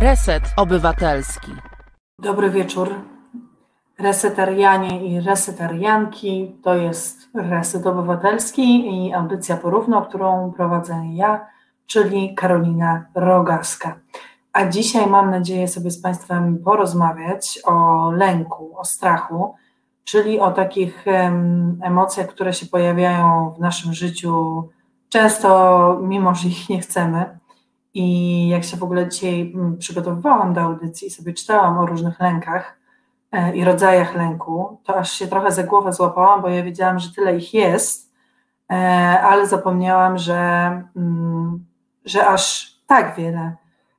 Reset Obywatelski. Dobry wieczór. Resetarianie i resetarianki to jest Reset Obywatelski i audycja porówno, którą prowadzę ja, czyli Karolina Rogaska. A dzisiaj mam nadzieję sobie z Państwem porozmawiać o lęku, o strachu, czyli o takich emocjach, które się pojawiają w naszym życiu często, mimo że ich nie chcemy. I jak się w ogóle dzisiaj mm, przygotowywałam do audycji i sobie czytałam o różnych lękach e, i rodzajach lęku, to aż się trochę za głowę złapałam, bo ja wiedziałam, że tyle ich jest, e, ale zapomniałam, że, mm, że aż tak wiele,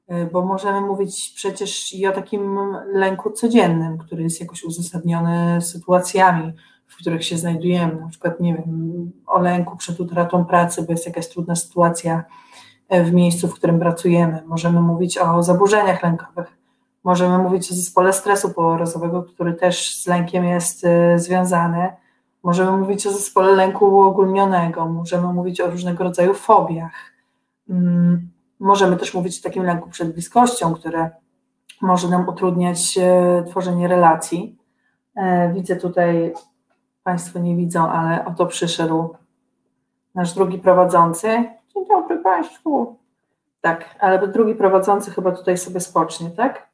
e, bo możemy mówić przecież i o takim lęku codziennym, który jest jakoś uzasadniony sytuacjami, w których się znajdujemy, na przykład, nie wiem, o lęku przed utratą pracy, bo jest jakaś trudna sytuacja w miejscu, w którym pracujemy. Możemy mówić o zaburzeniach lękowych, możemy mówić o zespole stresu pourazowego, który też z lękiem jest y, związany. Możemy mówić o zespole lęku uogólnionego, możemy mówić o różnego rodzaju fobiach. Mm, możemy też mówić o takim lęku przed bliskością, które może nam utrudniać y, tworzenie relacji. E, widzę tutaj, Państwo nie widzą, ale oto przyszedł nasz drugi prowadzący. Dzień dobry Państwu. Tak, ale drugi prowadzący chyba tutaj sobie spocznie, tak?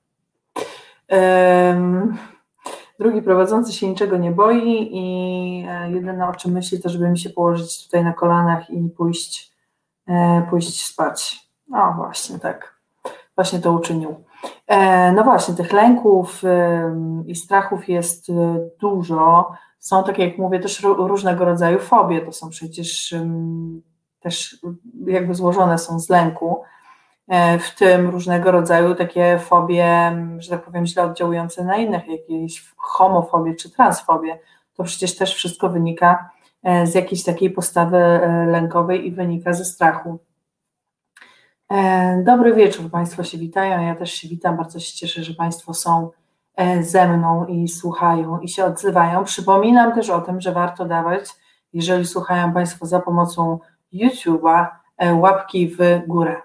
Um, drugi prowadzący się niczego nie boi i e, jedyne o czym myśli to, żeby mi się położyć tutaj na kolanach i pójść, e, pójść spać. No właśnie, tak. Właśnie to uczynił. E, no właśnie, tych lęków i strachów jest dużo. Są, tak jak mówię, też różnego rodzaju fobie. To są przecież też jakby złożone są z lęku, e, w tym różnego rodzaju takie fobie, że tak powiem, źle oddziałujące na innych, jakieś homofobie czy transfobie. To przecież też wszystko wynika e, z jakiejś takiej postawy e, lękowej i wynika ze strachu. Dobry wieczór, Państwo się witają. Ja też się witam. Bardzo się cieszę, że Państwo są ze mną i słuchają i się odzywają. Przypominam też o tym, że warto dawać, jeżeli słuchają Państwo za pomocą YouTube'a e, łapki w górę.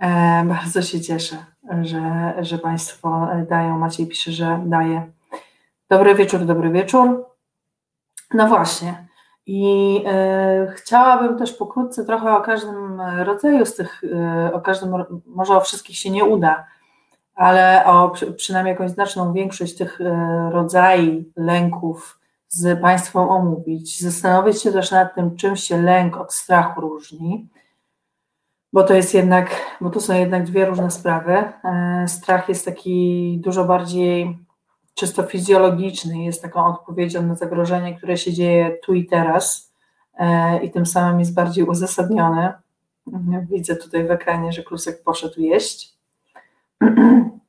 E, bardzo się cieszę, że, że Państwo dają. Maciej pisze, że daje. Dobry wieczór, dobry wieczór. No właśnie. I e, chciałabym też pokrótce trochę o każdym rodzaju z tych, e, o każdym, może o wszystkich się nie uda, ale o przynajmniej jakąś znaczną większość tych e, rodzajów lęków, z Państwem omówić, zastanowić się też nad tym, czym się lęk od strachu różni, bo to jest jednak, bo to są jednak dwie różne sprawy. E, strach jest taki dużo bardziej czysto fizjologiczny, jest taką odpowiedzią na zagrożenie, które się dzieje tu i teraz e, i tym samym jest bardziej uzasadniony. Widzę tutaj w ekranie, że klusek poszedł jeść.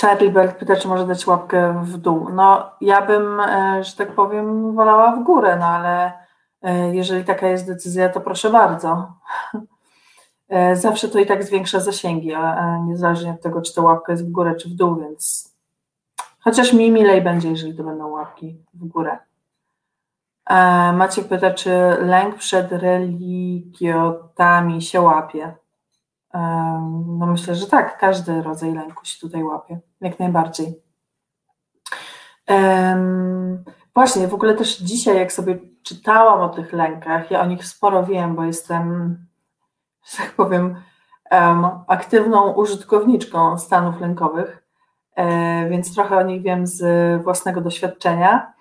Charlie Bell pyta, czy może dać łapkę w dół. No, ja bym, e, że tak powiem, wolała w górę, no ale e, jeżeli taka jest decyzja, to proszę bardzo. E, zawsze to i tak zwiększa zasięgi, niezależnie od tego, czy ta łapka jest w górę, czy w dół, więc chociaż mi milej będzie, jeżeli to będą łapki w górę. Maciek pyta, czy lęk przed religiotami się łapie? No myślę, że tak, każdy rodzaj lęku się tutaj łapie, jak najbardziej. Właśnie, w ogóle też dzisiaj, jak sobie czytałam o tych lękach, ja o nich sporo wiem, bo jestem, że tak powiem, aktywną użytkowniczką stanów lękowych, e, więc trochę o nich wiem z własnego doświadczenia,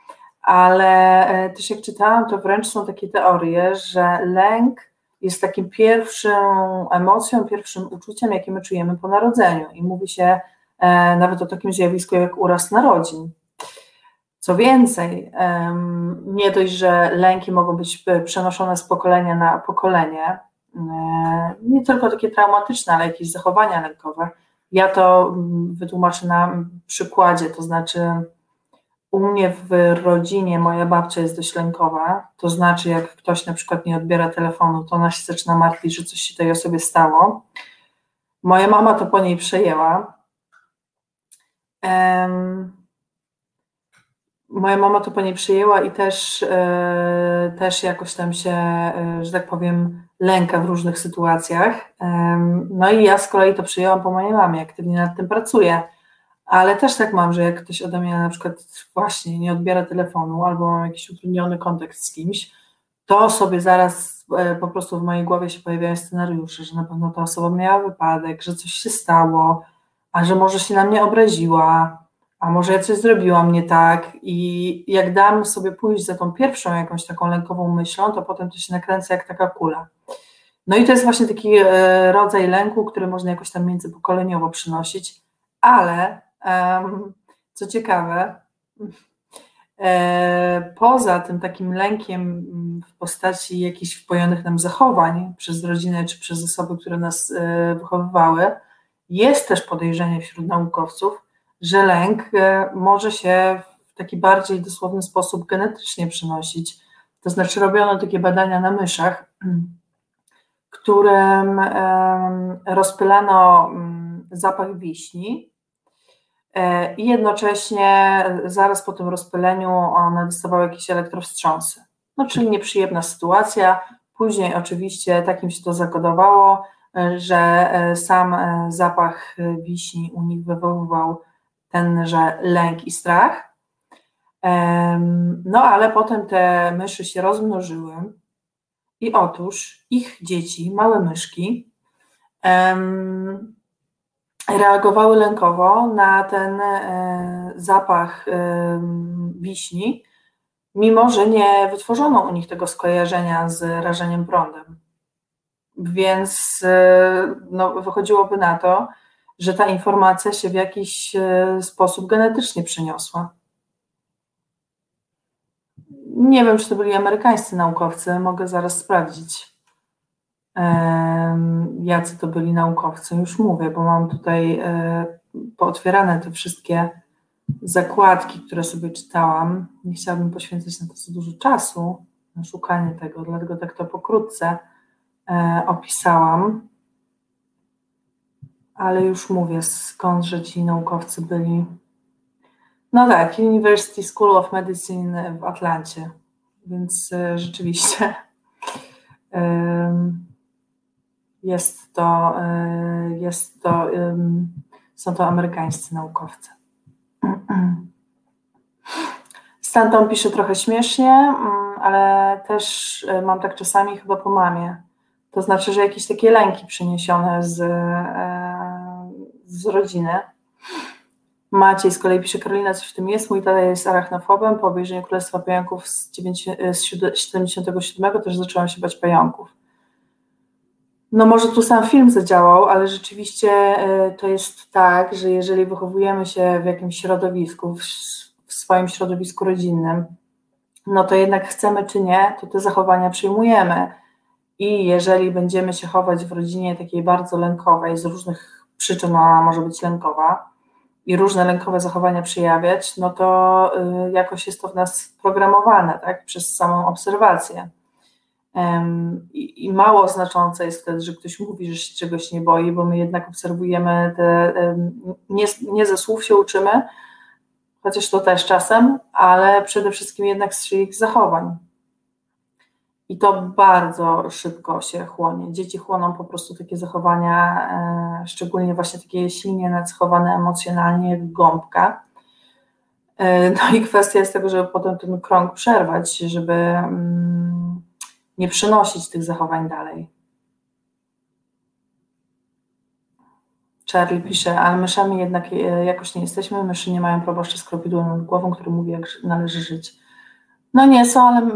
ale e, też jak czytałam, to wręcz są takie teorie, że lęk jest takim pierwszą emocją, pierwszym uczuciem, jakie my czujemy po narodzeniu. I mówi się e, nawet o takim zjawisku jak uraz narodzin. Co więcej, nie dość, że lęki mogą być e, przenoszone z pokolenia na pokolenie, e, nie tylko takie traumatyczne, ale jakieś zachowania lękowe. Ja to mm, wytłumaczę na przykładzie, to znaczy u mnie w rodzinie moja babcia jest dość lękowa, to znaczy jak ktoś na przykład nie odbiera telefonu, to ona się zaczyna martwić, że coś się tej osobie stało. Moja mama to po niej przejęła. Um, moja mama to po niej przyjęła i też, e, też jakoś tam się, e, że tak powiem, lęka w różnych sytuacjach. No i ja z kolei to przyjęłam po mojej mamie, aktywnie nad tym pracuję. Ale też tak mam, że jak ktoś ode mnie na przykład właśnie nie odbiera telefonu albo mam jakiś utrudniony kontakt z kimś, to sobie zaraz e, po prostu w mojej głowie się pojawiają scenariusze, że na pewno ta osoba miała wypadek, że coś się stało, a że może się na mnie obraziła, a może ja coś zrobiłam nie tak i jak dam sobie pójść za tą pierwszą jakąś taką lękową myślą, to potem to się nakręca jak taka kula. No i to jest właśnie taki e, rodzaj lęku, który można jakoś tam międzypokoleniowo przynosić, ale co ciekawe, e, poza tym takim lękiem w postaci jakichś wpojonych nam zachowań przez rodzinę czy przez osoby, które nas e, wychowywały, jest też podejrzenie wśród naukowców, że lęk e, może się w taki bardziej dosłowny sposób genetycznie przynosić. To znaczy, robiono takie badania na myszach, którym rozpylano mm, zapach wiśni i jednocześnie zaraz po tym rozpyleniu one dostawały jakieś elektrowstrząsy. No, czyli nieprzyjemna sytuacja. Później oczywiście takim się to zakodowało, e, że sam zapach wiśni u nich wywoływał tenże lęk i strach. No ale potem te myszy się rozmnożyły i otóż ich dzieci, małe myszki, reagowały lękowo na ten e, zapach wiśni, mimo że nie wytworzono u nich tego skojarzenia z rażeniem prądem. Więc e, no, wychodziłoby na to, że ta informacja się w jakiś e, sposób genetycznie przeniosła. Nie wiem, czy to byli amerykańscy naukowcy, mogę zaraz sprawdzić, jacy to byli naukowcy. Już mówię, bo mam tutaj e, pootwierane te wszystkie zakładki, które sobie czytałam. Nie chciałabym poświęcać na to za dużo czasu, na szukanie tego, dlatego tak to pokrótce e, opisałam ale już mówię, skądże ci naukowcy byli. No tak, University School of Medicine w Atlancie, więc e, rzeczywiście jest to, e, jest to, są to amerykańscy naukowcy. Stanton pisze trochę śmiesznie, mm, ale też e, mam tak czasami chyba po mamie. To znaczy, że jakieś takie lęki przeniesione z, z rodziny. Maciej z kolei pisze, Karolina, coś w tym jest, mój tata jest arachnofobem, po obejrzeniu Królestwa Pająków z, 77 też zaczęłam się bać pająków. No może tu sam film zadziałał, ale rzeczywiście e, to jest tak, że jeżeli wychowujemy się w jakimś środowisku, w, swoim środowisku rodzinnym, no to jednak chcemy czy nie, to te zachowania przyjmujemy. I jeżeli będziemy się chować w rodzinie takiej bardzo lękowej z różnych przyczyn ona może być lękowa i różne lękowe zachowania przejawiać, no to y, jakoś jest to w nas programowane, tak, przez samą obserwację. I, mało znaczące jest wtedy, że ktoś mówi, że się czegoś nie boi, bo my jednak obserwujemy te, nie, nie ze słów się uczymy, chociaż to też czasem, ale przede wszystkim jednak z ich zachowań. I to bardzo szybko się chłonie. Dzieci chłoną po prostu takie zachowania, e, szczególnie właśnie takie silnie nacechowane emocjonalnie, jak gąbka. E, no i kwestia jest tego, żeby potem ten krąg przerwać, żeby mm, nie przenosić tych zachowań dalej. Charlie pisze, ale myszami jednak e, jakoś nie jesteśmy. Myszy nie mają proboszcza z kropidłem nad głową, który mówi, jak należy żyć. No nie są, ale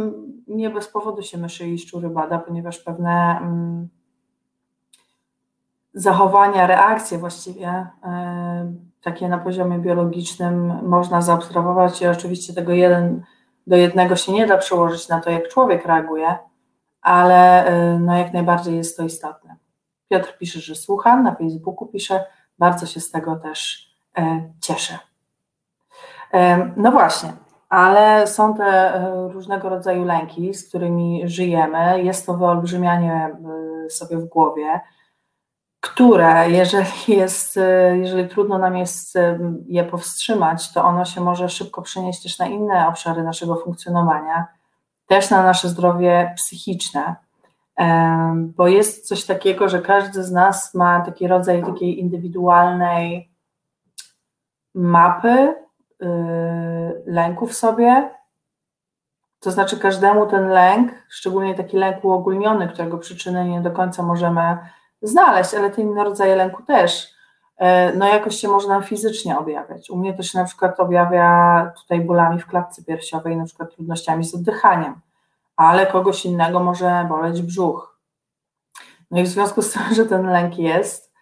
nie bez powodu się myszy i szczury bada, ponieważ pewne mm, zachowania, reakcje właściwie, y, takie na poziomie biologicznym można zaobserwować i oczywiście tego jeden do jednego się nie da przełożyć na to, jak człowiek reaguje, ale y, no jak najbardziej jest to istotne. Piotr pisze, że słucha, na Facebooku pisze, bardzo się z tego też y, cieszę. No właśnie, ale są te różnego rodzaju lęki, z którymi żyjemy. Jest to wyolbrzymianie sobie w głowie, które, jeżeli, jest, jeżeli trudno nam jest je powstrzymać, to ono się może szybko przenieść też na inne obszary naszego funkcjonowania, też na nasze zdrowie psychiczne. bo jest coś takiego, że każdy z nas ma taki rodzaj takiej indywidualnej mapy y, lęku w sobie. To znaczy, każdemu ten lęk, szczególnie taki lęk uogólniony, którego przyczyny nie do końca możemy znaleźć, ale te inne rodzaje lęku też, no jakoś się można fizycznie objawiać. U mnie to się na przykład objawia tutaj bólami w klatce piersiowej, na przykład trudnościami z oddychaniem, ale kogoś innego może boleć brzuch. No i w związku z tym, że ten lęk jest,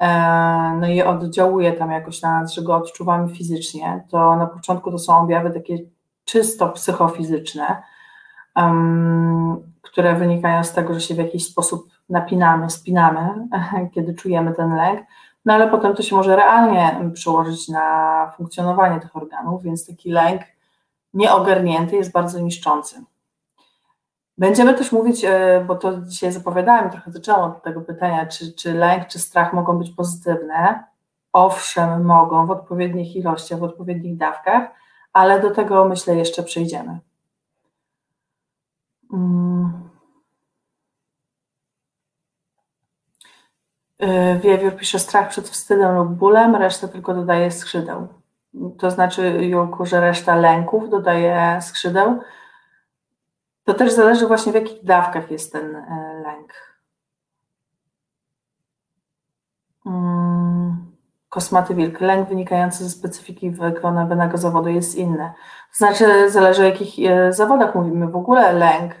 e, no i oddziałuje tam jakoś na nas, że go odczuwamy fizycznie, to na początku to są objawy takie czysto psychofizyczne, które wynikają z tego, że się w jakiś sposób napinamy, spinamy, kiedy czujemy ten lęk, no ale potem to się może realnie przełożyć na funkcjonowanie tych organów, więc taki lęk nieogarnięty jest bardzo niszczący. Będziemy też mówić, e, bo to dzisiaj zapowiadałem, trochę zaczęłam od tego pytania, czy, czy lęk, czy strach mogą być pozytywne. Owszem, mogą w odpowiednich ilościach, w odpowiednich dawkach, ale do tego myślę jeszcze przejdziemy. Hmm. Wiewiór pisze strach przed wstydem lub bólem, resztę tylko dodaje skrzydeł. To znaczy, Julku, że reszta lęków dodaje skrzydeł. To też zależy właśnie w jakich dawkach jest ten e, lęk. Hmm. Kosmaty wilk. Lęk wynikający ze specyfiki wykonywanego zawodu jest inny. To znaczy, zależy o jakich e, zawodach mówimy. W ogóle lęk,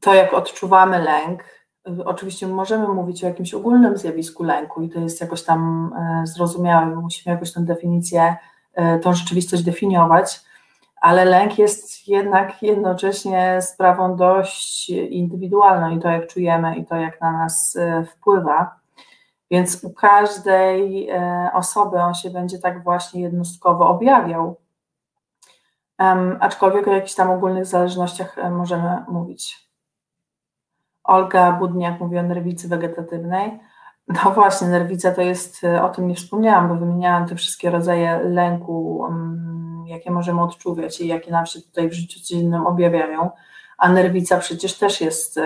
to jak odczuwamy lęk, Oczywiście możemy mówić o jakimś ogólnym zjawisku lęku i to jest jakoś tam e, zrozumiałe, bo musimy jakoś tę definicję, e, tą rzeczywistość definiować, ale lęk jest jednak jednocześnie sprawą dość indywidualną i to, jak czujemy, i to, jak na nas e, wpływa. Więc u każdej osoby on się będzie tak właśnie jednostkowo objawiał. aczkolwiek o jakichś tam ogólnych zależnościach możemy mówić. Olga Budniak mówi o nerwicy wegetatywnej. No właśnie, nerwica to jest, o tym nie wspomniałam, bo wymieniałam te wszystkie rodzaje lęku, mm, jakie możemy odczuwać i jakie nam się tutaj w życiu codziennym objawiają. A nerwica przecież też jest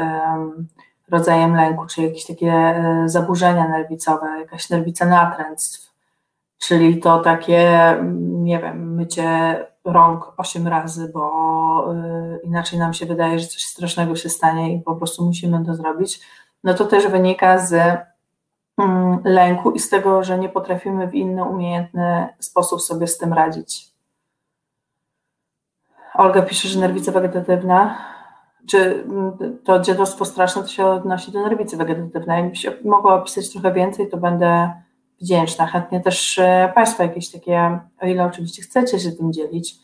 rodzajem lęku, czy jakieś takie e, zaburzenia nerwicowe, jakaś nerwica natręctw, czyli to takie, mm, nie wiem, mycie rąk osiem razy, bo y, inaczej nam się wydaje, że coś strasznego się stanie i po prostu musimy to zrobić, no to też wynika z mm, lęku i z tego, że nie potrafimy w inny, umiejętny sposób sobie z tym radzić. Olga pisze, że nerwica wegetatywna, czy mm, to dziadostwo straszne, to się odnosi do nerwicy wegetatywnej. Jakbyś mogła opisać trochę więcej, to będę wdzięczna. Chętnie też e, Państwo jakieś takie, o ile oczywiście chcecie się tym dzielić,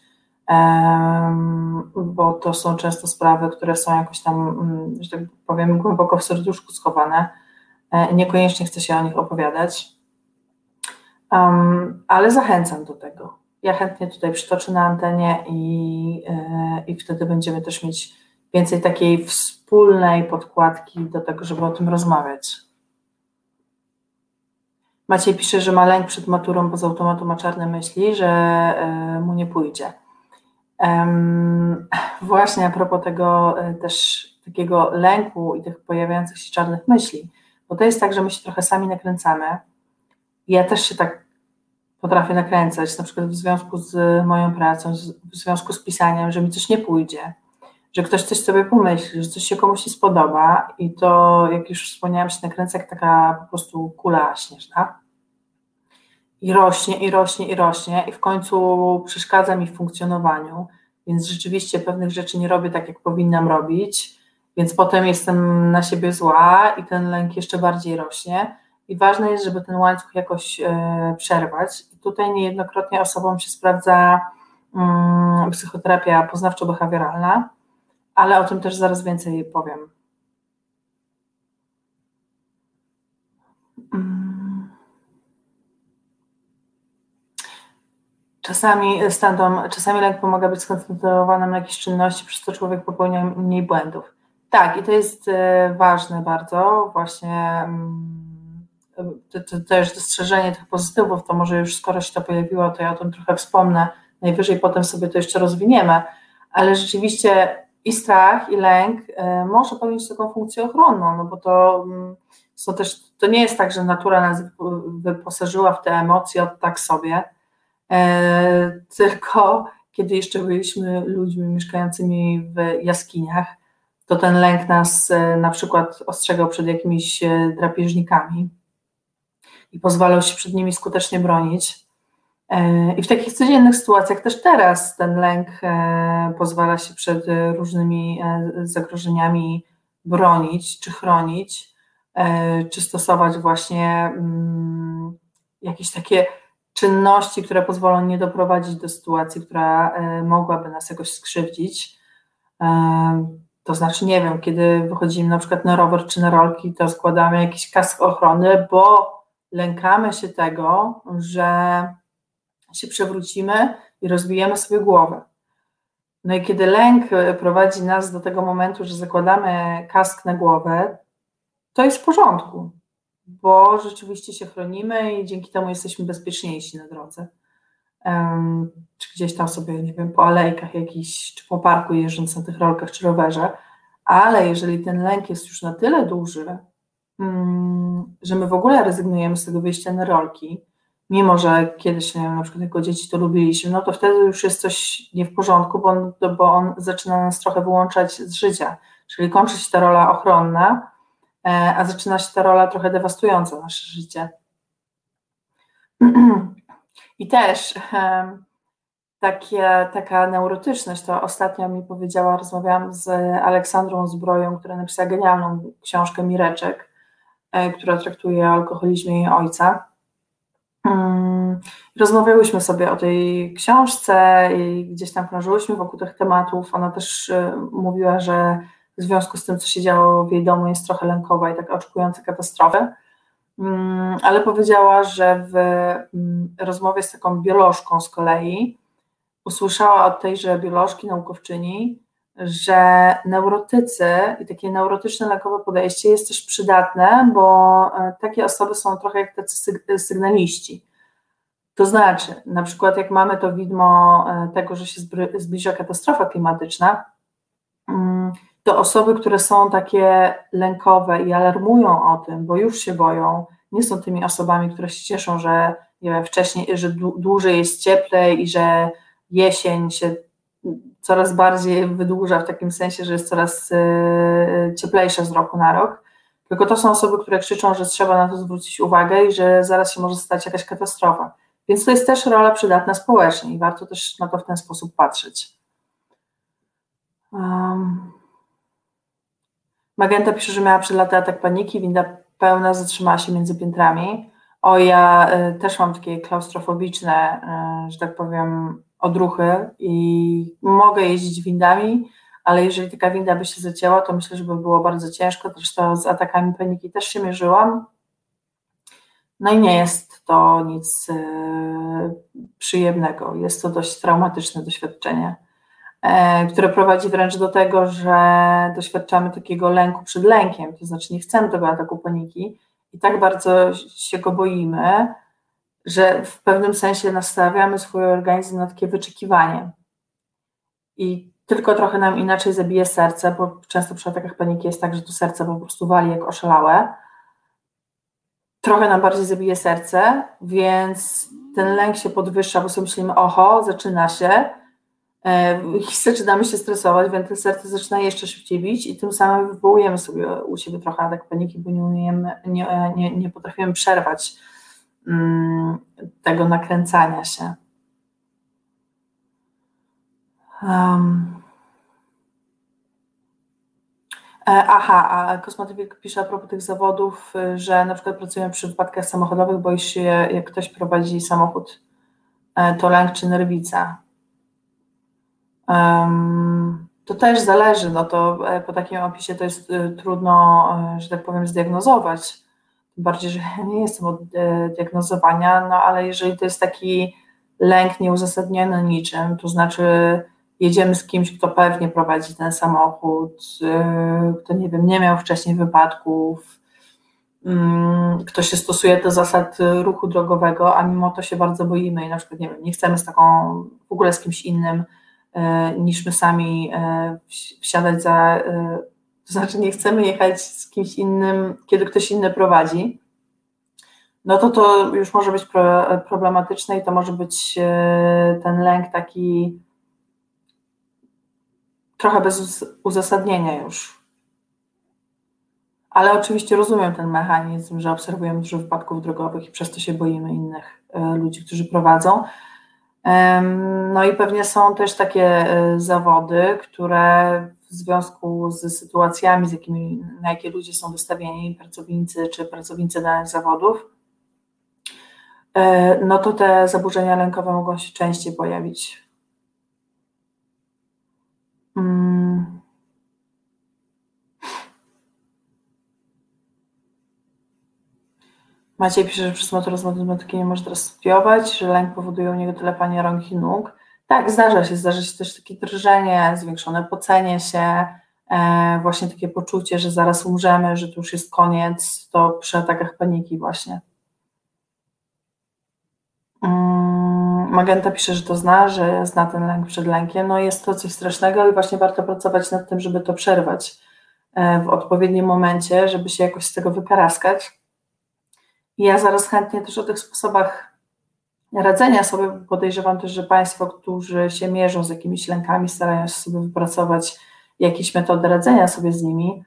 bo to są często sprawy, które są jakoś tam, mm, że tak powiem, głęboko w serduszku schowane. E, niekoniecznie chcę się o nich opowiadać, ale zachęcam do tego. Ja chętnie tutaj przytoczę na antenie i, e, i wtedy będziemy też mieć więcej takiej wspólnej podkładki do tego, żeby o tym rozmawiać. Maciej pisze, że ma lęk przed maturą, bo z automatu ma czarne myśli, że e, mu nie pójdzie. Właśnie a propos tego e, też takiego lęku i tych pojawiających się czarnych myśli, bo to jest tak, że my się trochę sami nakręcamy. Ja też się tak potrafię nakręcać, na przykład w związku z moją pracą, w związku z pisaniem, że mi coś nie pójdzie, że ktoś coś sobie pomyśli, że coś się komuś nie spodoba i to, jak już wspomniałam, się nakręca jak taka po prostu kula śnieżna i rośnie, i rośnie, i rośnie, i w końcu przeszkadza mi w funkcjonowaniu, więc rzeczywiście pewnych rzeczy nie robię tak, jak powinnam robić, więc potem jestem na siebie zła i ten lęk jeszcze bardziej rośnie. I ważne jest, żeby ten łańcuch jakoś e, przerwać. I tutaj niejednokrotnie osobom się sprawdza mm, psychoterapia poznawczo-behawioralna, ale o tym też zaraz więcej powiem. Czasami standom, czasami lęk pomaga być skoncentrowanym na jakiejś czynności, przez co człowiek popełnia mniej błędów. Tak, i to jest e, ważne bardzo, właśnie mm, też dostrzeżenie tych pozytywów, to może już skoro się to pojawiło, to ja o tym trochę wspomnę, najwyżej potem sobie to jeszcze rozwiniemy, ale rzeczywiście i strach, i lęk e, może pełnić taką funkcję ochronną, no bo to, mm, to też to nie jest tak, że natura nas wyposażyła w te emocje od tak sobie, e, tylko kiedy jeszcze byliśmy ludźmi mieszkającymi w jaskiniach, to ten lęk nas e, na przykład ostrzegał przed jakimiś drapieżnikami i pozwalał się przed nimi skutecznie bronić. E, I w takich codziennych sytuacjach też teraz ten lęk e, pozwala się przed różnymi e, zagrożeniami bronić czy chronić, czy stosować właśnie mm, jakieś takie czynności, które pozwolą nie doprowadzić do sytuacji, która mogłaby nas jakoś skrzywdzić. To znaczy, nie wiem, kiedy wychodzimy na przykład na rower czy na rolki, to składamy jakiś kask ochrony, bo lękamy się tego, że się przewrócimy i rozbijemy sobie głowę. No i kiedy lęk e, prowadzi nas do tego momentu, że zakładamy kask na głowę, to jest w porządku, bo rzeczywiście się chronimy i dzięki temu jesteśmy bezpieczniejsi na drodze. Um, czy gdzieś tam sobie, nie wiem, po alejkach jakiś, czy po parku jeżdżąc na tych rolkach czy rowerze, ale jeżeli ten lęk jest już na tyle duży, um, że my w ogóle rezygnujemy z tego wyjścia na rolki, mimo że kiedyś, nie wiem, na przykład jako dzieci to lubiliśmy, no to wtedy już jest coś nie w porządku, bo on, bo on zaczyna nas trochę wyłączać z życia, czyli kończy się ta rola ochronna, e, a zaczyna się ta rola trochę dewastująca nasze życie. I też takie, taka neurotyczność, to ostatnio mi powiedziała, rozmawiałam z Aleksandrą Zbroją, która napisała genialną książkę Mireczek, e, która traktuje o alkoholizmie jej ojca. Rozmawiałyśmy sobie o tej książce i gdzieś tam krążyłyśmy wokół tych tematów. Ona też y, mówiła, że w związku z tym, co się działo w jej domu, jest trochę lękowa i tak oczekująca katastrofy. Mm, ale powiedziała, że w mm, rozmowie z taką biolożką z kolei usłyszała od tejże biolożki, naukowczyni, że neurotycy i takie neurotyczne lękowe podejście jest też przydatne, bo e, takie osoby są trochę jak tacy sygnaliści. To znaczy, na przykład jak mamy to widmo e, tego, że się zbliża katastrofa klimatyczna, mm, to osoby, które są takie lękowe i alarmują o tym, bo już się boją, nie są tymi osobami, które się cieszą, że nie wiem, wcześniej, że dłużej jest cieplej i że jesień się coraz bardziej wydłuża w takim sensie, że jest coraz e, cieplejsza z roku na rok. Tylko to są osoby, które krzyczą, że trzeba na to zwrócić uwagę i że zaraz się może stać jakaś katastrofa. Więc to jest też rola przydatna społecznie i warto też na to w ten sposób patrzeć. Um. Magenta pisze, że miała przed laty atak paniki, winda pełna zatrzymała się między piętrami. O, ja y, też mam takie klaustrofobiczne, y, że tak powiem, odruchy i mogę jeździć windami, ale jeżeli taka winda by się zacięła, to myślę, że by było bardzo ciężko. Zresztą z atakami paniki też się mierzyłam. No i nie jest to nic y, przyjemnego. Jest to dość traumatyczne doświadczenie, e, które prowadzi wręcz do tego, że doświadczamy takiego lęku przed lękiem. To znaczy, nie chcemy tego ataku paniki i tak bardzo się go boimy, że w pewnym sensie nastawiamy swój organizm na takie wyczekiwanie. I tylko trochę nam inaczej zabije serce, bo często przy atakach paniki jest tak, że to serce po prostu wali jak oszalałe. Trochę nam bardziej zabije serce, więc ten lęk się podwyższa, bo sobie myślimy, oho, zaczyna się, e, i zaczynamy się stresować, więc to serce zaczyna jeszcze szybciej bić i tym samym wywołujemy sobie u siebie trochę atak paniki, bo nie, umiemy, nie, nie, nie potrafimy przerwać tego nakręcania się. Um. Aha, a Kosmetywik pisze a propos tych zawodów, że na przykład pracujemy przy wypadkach samochodowych, boisz się, jak ktoś prowadzi samochód, e, to lęk czy nerwica. Um, to też zależy, no to e, po takim opisie to jest trudno, że tak powiem, zdiagnozować tym bardziej, że nie jestem od e, diagnozowania, no ale jeżeli to jest taki lęk nieuzasadniony niczym, to znaczy jedziemy z kimś, kto pewnie prowadzi ten samochód, e, kto nie wiem, nie miał wcześniej wypadków, mm, kto się stosuje do zasad ruchu drogowego, a mimo to się bardzo boimy i na przykład nie wiem, nie chcemy z taką, w ogóle z kimś innym niż my sami wsiadać za, to znaczy nie chcemy jechać z kimś innym, kiedy ktoś inny prowadzi, no to to już może być problematyczne i to może być ten lęk taki trochę bez uzasadnienia już. Ale oczywiście rozumiem ten mechanizm, że obserwujemy dużo wypadków drogowych i przez to się boimy innych e, ludzi, którzy prowadzą. No i pewnie są też takie e, zawody, które w związku z sytuacjami, z jakimi, na jakie ludzie są wystawieni, pracownicy czy pracownicy danych zawodów, e, no to te zaburzenia lękowe mogą się częściej pojawić Mm. Maciej pisze, że przez motor matematyki nie może teraz studiować, że lęk powoduje u niego telepanie rąk i nóg. Tak, zdarza się, zdarza się też takie drżenie, zwiększone pocenie się, e, właśnie takie poczucie, że zaraz umrzemy, że to już jest koniec, to przy atakach paniki właśnie. Mm, Magenta pisze, że to zna, że zna ten lęk przed lękiem. No jest to coś strasznego i właśnie warto pracować nad tym, żeby to przerwać e, w odpowiednim momencie, żeby się jakoś z tego wykaraskać. Ja zaraz chętnie też o tych sposobach radzenia sobie, podejrzewam też, że Państwo, którzy się mierzą z jakimiś lękami, starają się sobie wypracować jakieś metody radzenia sobie z nimi.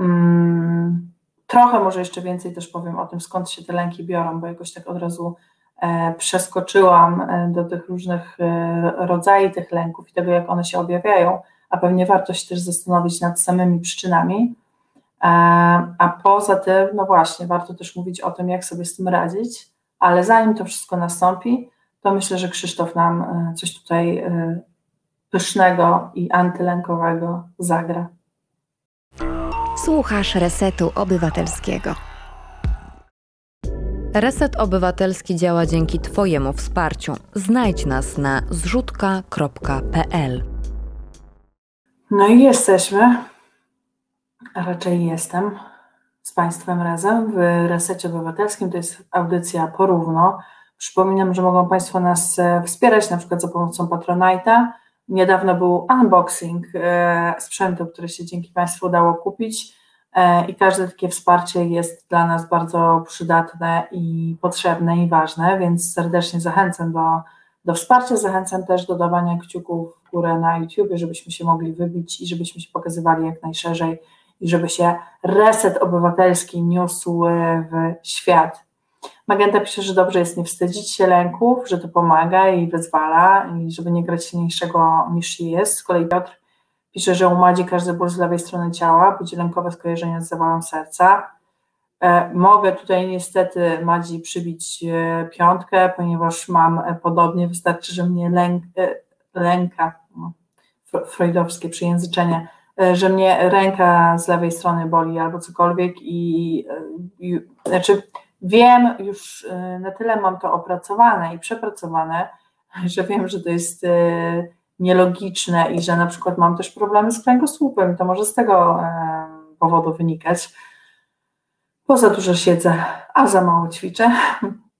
Mm, trochę może jeszcze więcej też powiem o tym, skąd się te lęki biorą, bo jakoś tak od razu E, przeskoczyłam e, do tych różnych e, rodzajów tych lęków i tego, jak one się objawiają, a pewnie warto się też zastanowić nad samymi przyczynami. A poza tym, no właśnie, warto też mówić o tym, jak sobie z tym radzić, ale zanim to wszystko nastąpi, to myślę, że Krzysztof nam coś tutaj pysznego i antylękowego zagra. Słuchasz Resetu Obywatelskiego. Reset Obywatelski działa dzięki Twojemu wsparciu. Znajdź nas na zrzutka.pl. No i jesteśmy, a raczej jestem z Państwem razem w Resecie Obywatelskim. To jest audycja porówno. Przypominam, że mogą Państwo nas e, wspierać na przykład za pomocą Patronite'a. Niedawno był unboxing e, sprzętu, który się dzięki Państwu udało kupić. E, i każde takie wsparcie jest dla nas bardzo przydatne i potrzebne i ważne, więc serdecznie zachęcam do, do wsparcia, zachęcam też do dawania kciuków w górę na YouTube, żebyśmy się mogli wybić i żebyśmy się pokazywali jak najszerzej i żeby się reset obywatelski niósł w świat. Magenta pisze, że dobrze jest nie wstydzić się lęków, że to pomaga i wyzwala i żeby nie grać silniejszego niż jest. Z kolei Piotr Pisze, że u Madzi każdy ból z lewej strony ciała budzi lękowe skojarzenia z zawałem serca. E, mogę tutaj niestety Madzi przybić e, piątkę, ponieważ mam e, podobnie, wystarczy, że mnie lęk, lęka, no, freudowskie przyjęzyczenie, że mnie ręka z lewej strony boli albo cokolwiek i, i znaczy wiem, już na tyle mam to opracowane i przepracowane, że wiem, że to jest nielogiczne i że na przykład mam też problemy z kręgosłupem, to może z tego powodu wynikać. Poza dużo siedzę, a za mało ćwiczę.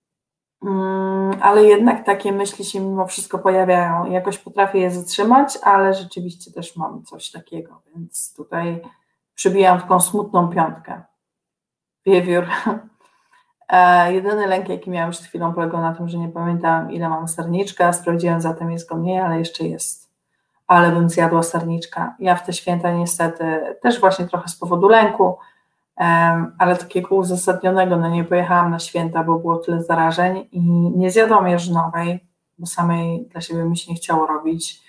Mm, ale jednak takie myśli się mimo wszystko pojawiają. Jakoś potrafię je zatrzymać, ale rzeczywiście też mam coś takiego, więc tutaj przybijam taką smutną piątkę. Wiewiór. E, jedyny lęk, jaki miałam przed chwilą, polegał na tym, że nie pamiętałam, ile mam serniczka. Sprawdziłam zatem, jest go mniej, ale jeszcze jest. Ale bym zjadła serniczka. Ja w te święta niestety też właśnie trochę z powodu lęku, ale takiego uzasadnionego, no nie pojechałam na święta, bo było tyle zarażeń i nie zjadłam jeżnowej, bo samej dla siebie mi się nie chciało robić.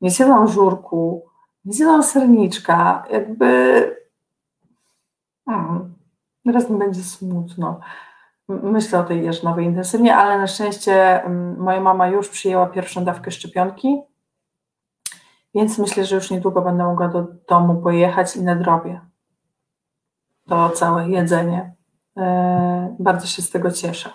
Nie zjadłam żurku, nie zjadłam serniczka, jakby hmm, teraz mi będzie smutno myślę o tej jeżnowej intensywnie, ale na szczęście mm, moja mama już przyjęła pierwszą dawkę szczepionki, więc myślę, że już niedługo będę mogła do domu pojechać i nadrobię to całe jedzenie. E, bardzo się z tego cieszę,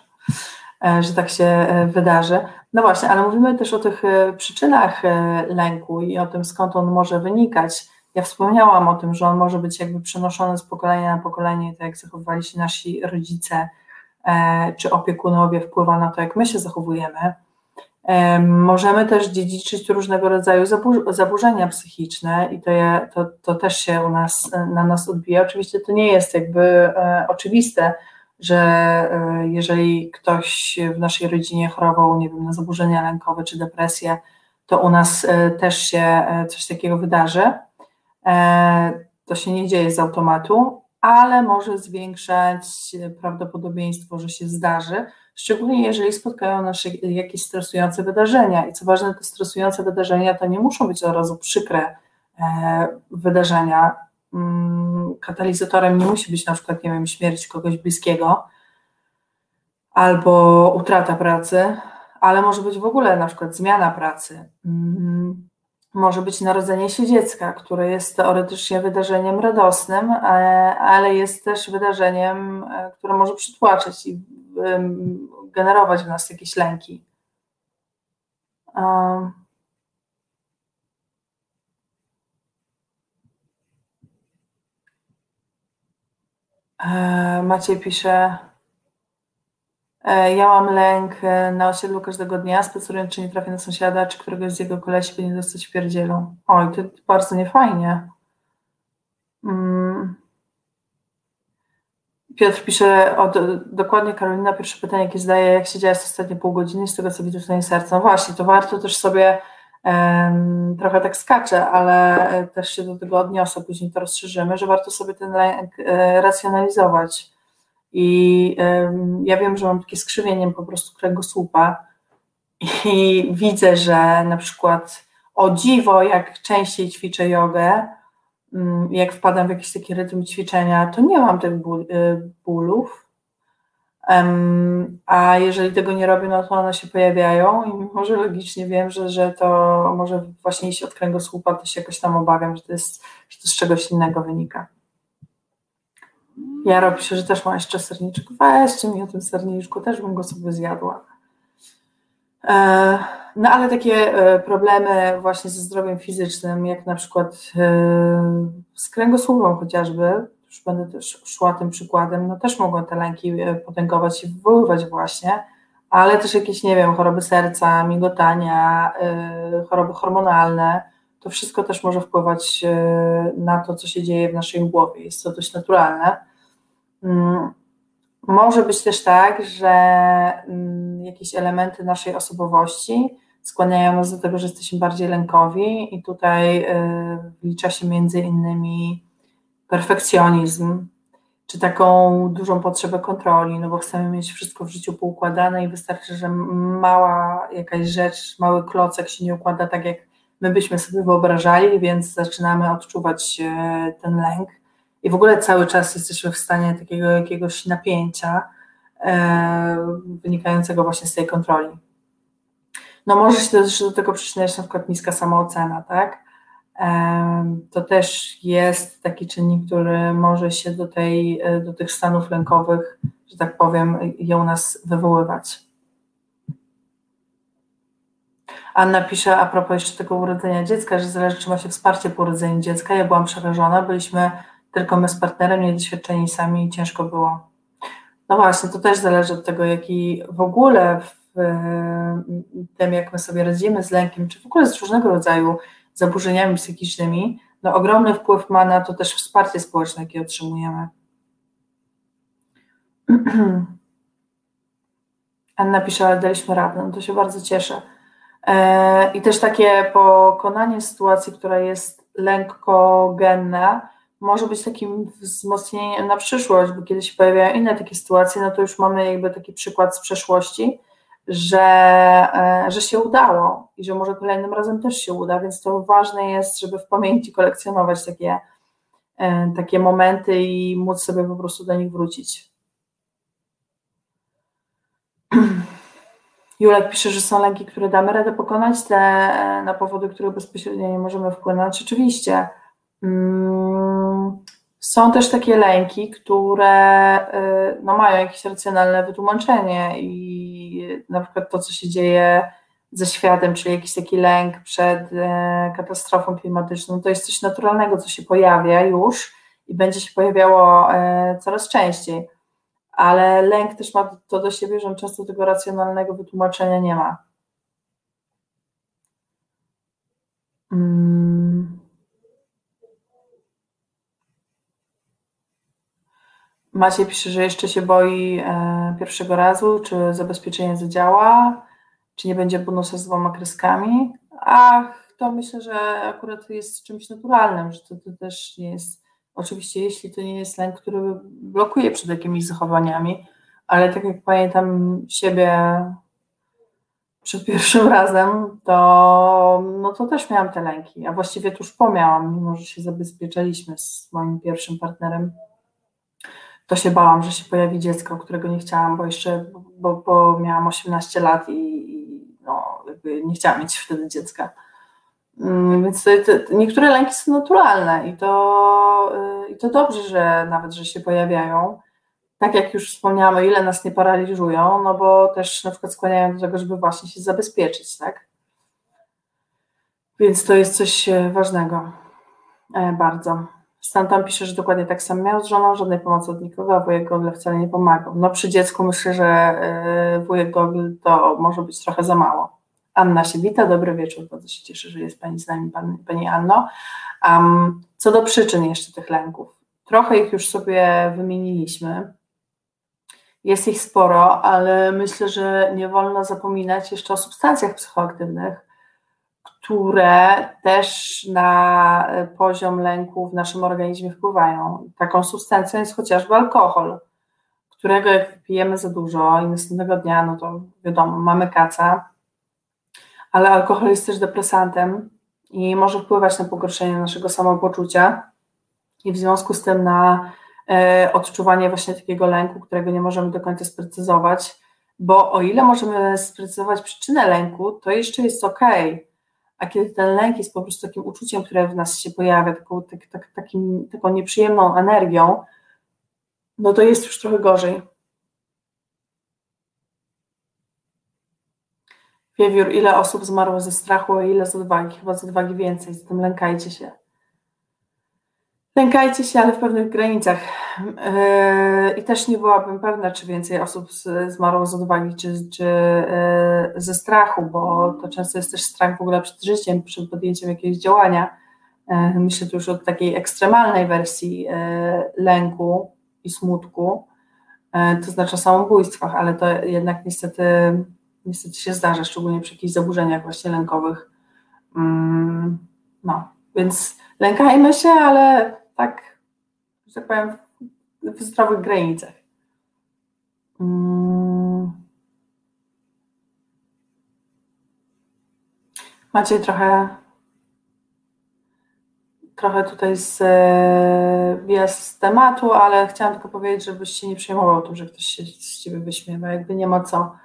e, że tak się e, wydarzy. No właśnie, ale mówimy też o tych przyczynach lęku i o tym, skąd on może wynikać. Ja wspomniałam o tym, że on może być jakby przenoszony z pokolenia na pokolenie, tak jak zachowywali się nasi rodzice, czy opiekunowie wpływa na to, jak my się zachowujemy. Możemy też dziedziczyć różnego rodzaju zaburzenia psychiczne i to, je, to, to też się u nas, na nas odbija. Oczywiście to nie jest jakby e, oczywiste, że e, jeżeli ktoś w naszej rodzinie chorował, nie wiem, na zaburzenia lękowe czy depresję, to u nas e, też się coś takiego wydarzy. To się nie dzieje z automatu, ale może zwiększać prawdopodobieństwo, że się zdarzy, szczególnie jeżeli spotkają nas jakieś stresujące wydarzenia. I co ważne, te stresujące wydarzenia to nie muszą być od razu przykre e, wydarzenia. Mm, katalizatorem nie musi być na przykład, nie wiem, śmierć kogoś bliskiego albo utrata pracy, ale może być w ogóle na przykład zmiana pracy. Mm, może być narodzenie się dziecka, które jest teoretycznie wydarzeniem radosnym, e, ale jest też wydarzeniem, e, które może przytłaczać i generować w nas jakieś lęki. E, Maciej pisze, E, ja mam lęk e, na osiedlu każdego dnia, spacerując, czy nie trafię na sąsiada, czy któregoś z jego kolesi będzie dostać w pierdzielu. Oj, to bardzo niefajnie. Mm. Piotr pisze, o, dokładnie Karolina, pierwsze pytanie, jakie zdaje, jak siedziałaś ostatnie pół godziny, z tego co widzę tutaj serca. No właśnie, to warto też sobie um, trochę tak skaczę, ale e, też się do tego odniosę, później to rozszerzymy, że warto sobie ten lęk e, racjonalizować i ja wiem, że mam takie skrzywienie po prostu kręgosłupa i widzę, że na przykład o dziwo, jak częściej ćwiczę jogę, jak wpadam w jakiś taki rytm ćwiczenia, to nie mam tych y, bólów. A jeżeli tego nie robię, no to one się pojawiają i może logicznie wiem, że, że to może właśnie iść od kręgosłupa, to się jakoś tam obawiam, że to, jest, że to z czegoś innego wynika. Ja pisze, że też ma jeszcze serniczek. Weźcie mi o tym serniczku, też bym go sobie zjadła. E, no ale takie e, problemy właśnie ze zdrowiem fizycznym, jak na przykład e, z kręgosłupem chociażby, już będę też szła tym przykładem, no też mogą te lęki potęgować i wywoływać właśnie, ale też jakieś, nie wiem, choroby serca, migotania, choroby hormonalne, to wszystko też może wpływać na to, co się dzieje w naszej głowie. Jest to dość naturalne. Może być też tak, że mm, jakieś elementy naszej osobowości skłaniają nas do tego, że jesteśmy bardziej lękowi, i tutaj y, wlicza się między innymi perfekcjonizm, czy taką dużą potrzebę kontroli, no bo chcemy mieć wszystko w życiu poukładane i wystarczy, że mała jakaś rzecz, mały klocek się nie układa tak, jak my byśmy sobie wyobrażali, więc zaczynamy odczuwać y, ten lęk i w ogóle cały czas jesteśmy w stanie takiego jakiegoś napięcia e, wynikającego właśnie z tej kontroli. No może się też do tego przyczyniać na przykład niska samoocena, tak? E, to też jest taki czynnik, który może się do, tej, e, do tych stanów lękowych, że tak powiem, u nas wywoływać. Anna pisze a propos jeszcze tego urodzenia dziecka, że zależy, czy ma się wsparcie po urodzeniu dziecka. Ja byłam przerażona, byliśmy tylko my z partnerem niedoświadczeni sami i ciężko było. No właśnie, to też zależy od tego, jaki w ogóle w tym, jak my sobie radzimy z lękiem, czy w ogóle z różnego rodzaju zaburzeniami psychicznymi, no ogromny wpływ ma na to też wsparcie społeczne, jakie otrzymujemy. Anna pisze, ale daliśmy radę, no to się bardzo cieszę. E, I też takie pokonanie sytuacji, która jest lękogenna, może być takim wzmocnieniem na przyszłość, bo kiedy się pojawiają inne takie sytuacje, no to już mamy jakby taki przykład z przeszłości, że, e, że się udało i że może kolejnym razem też się uda, więc to ważne jest, żeby w pamięci kolekcjonować takie, e, takie momenty i móc sobie po prostu do nich wrócić. Julek pisze, że są lęki, które damy radę pokonać, te e, na powody, których bezpośrednio nie możemy wpłynąć. Oczywiście Mm, są też takie lęki, które y, no, mają jakieś racjonalne wytłumaczenie i na przykład to, co się dzieje ze światem, czyli jakiś taki lęk przed e, katastrofą klimatyczną, to jest coś naturalnego, co się pojawia już i będzie się pojawiało e, coraz częściej. Ale lęk też ma to do siebie, że on często tego racjonalnego wytłumaczenia nie ma. Mm. Maciej pisze, że jeszcze się boi e, pierwszego razu, czy zabezpieczenie zadziała, czy nie będzie bonusa z dwoma kreskami. Ach, to myślę, że akurat jest czymś naturalnym, że to, to też nie jest, oczywiście jeśli to nie jest lęk, który blokuje przed jakimiś zachowaniami, ale tak jak pamiętam siebie przed pierwszym razem, to, no to też miałam te lęki, a właściwie tuż po miałam, mimo że się zabezpieczaliśmy z moim pierwszym partnerem, to się bałam, że się pojawi dziecko, którego nie chciałam, bo jeszcze, bo, bo miałam 18 lat i, no, nie chciałam mieć wtedy dziecka. Mm, więc to, to, niektóre lęki są naturalne i to, y, i to dobrze, że nawet, że się pojawiają tak jak już wspomniałam, ile nas nie paraliżują, no bo też na przykład skłaniają do tego, żeby właśnie się zabezpieczyć, tak? Więc to jest coś e, ważnego e, bardzo. Stan tam pisze, że dokładnie tak sam miał z żoną, żadnej pomocy od nikogo, a wujek Gogol wcale nie pomagał. No przy dziecku myślę, że e, wujek Gogol to może być trochę za mało. Anna się wita, dobry wieczór, bardzo się cieszę, że jest Pani z nami, Pani, pani Anno. Um, co do przyczyn jeszcze tych lęków. Trochę ich już sobie wymieniliśmy. Jest ich sporo, ale myślę, że nie wolno zapominać jeszcze o substancjach psychoaktywnych, które też na poziom lęku w naszym organizmie wpływają. Taką substancją jest chociażby alkohol, którego jak pijemy za dużo i następnego dnia, no to wiadomo, mamy kaca, ale alkohol jest też depresantem i może wpływać na pogorszenie naszego samopoczucia i w związku z tym na E, odczuwanie właśnie takiego lęku, którego nie możemy do końca sprecyzować, bo o ile możemy sprecyzować przyczynę lęku, to jeszcze jest ok, a kiedy ten lęk jest po prostu takim uczuciem, które w nas się pojawia, taką, tak, tak, takim, taką nieprzyjemną energią, no to jest już trochę gorzej. Wiewiór, ile osób zmarło ze strachu, a ile z odwagi? Chyba z odwagi więcej, zatem lękajcie się. Lękajcie się, ale w pewnych granicach. Yy, I też nie byłabym pewna, czy więcej osób zmarło z odwagi, czy, czy yy, ze strachu, bo to często jest też strach w ogóle przed życiem, przed podjęciem jakiegoś działania. Yy, myślę tu już o takiej ekstremalnej wersji lęku i smutku, to znaczy o samobójstwach, ale to jednak niestety, niestety się zdarza, szczególnie przy jakichś zaburzeniach właśnie lękowych. Mm, no, więc lękajmy się, ale tak, że tak powiem, w zdrowych granicach. Hmm. Macie trochę trochę tutaj z, e, z tematu, ale chciałam tylko powiedzieć, żebyś się nie przejmował tym, że ktoś się z Ciebie wyśmiewa, jakby nie ma co.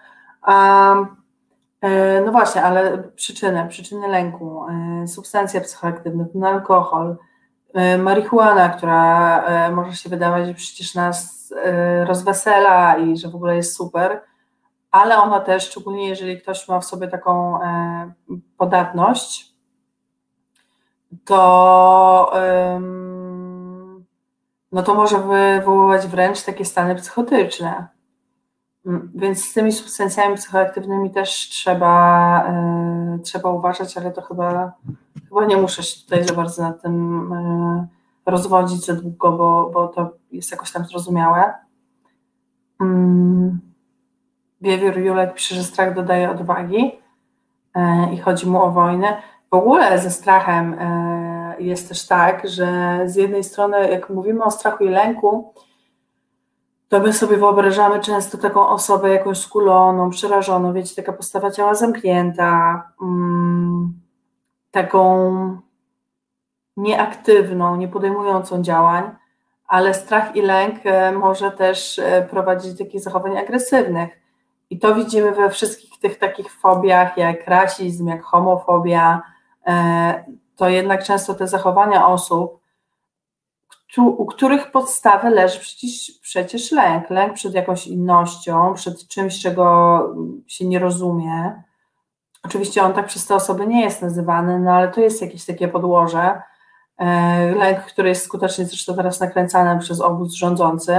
Um, no właśnie, ale przyczyny, przyczyny lęku, e, substancje psychoaktywne, alkohol, marihuana, która e, może się wydawać, że przecież nas e, rozwesela i że w ogóle jest super, ale ona też, szczególnie jeżeli ktoś ma w sobie taką podatność, to, no to może wywoływać wręcz takie stany psychotyczne. Mm, więc z tymi substancjami psychoaktywnymi też trzeba, trzeba uważać, ale to chyba chyba nie muszę się tutaj za bardzo nad tym e, rozwodzić za długo, bo, bo to jest jakoś tam zrozumiałe. Mm. Wiewiór Julek pisze, że strach dodaje odwagi e, i chodzi mu o wojnę. W ogóle ze strachem jest też tak, że z jednej strony, jak mówimy o strachu i lęku, to my sobie wyobrażamy często taką osobę jakąś skuloną, przerażoną, wiecie, taka postawa ciała zamknięta, mm, taką nieaktywną, nie podejmującą działań, ale strach i lęk e, może też e, prowadzić do takich zachowań agresywnych. I to widzimy we wszystkich tych takich fobiach, jak rasizm, jak homofobia. E, to jednak często te zachowania osób, u których podstawy leży przecież, przecież lęk. Lęk przed jakąś innością, przed czymś, czego się nie rozumie, Oczywiście on tak przez te osoby nie jest nazywany, no ale to jest jakieś takie podłoże. E, lęk, który jest skutecznie zresztą teraz nakręcany przez obóz rządzący,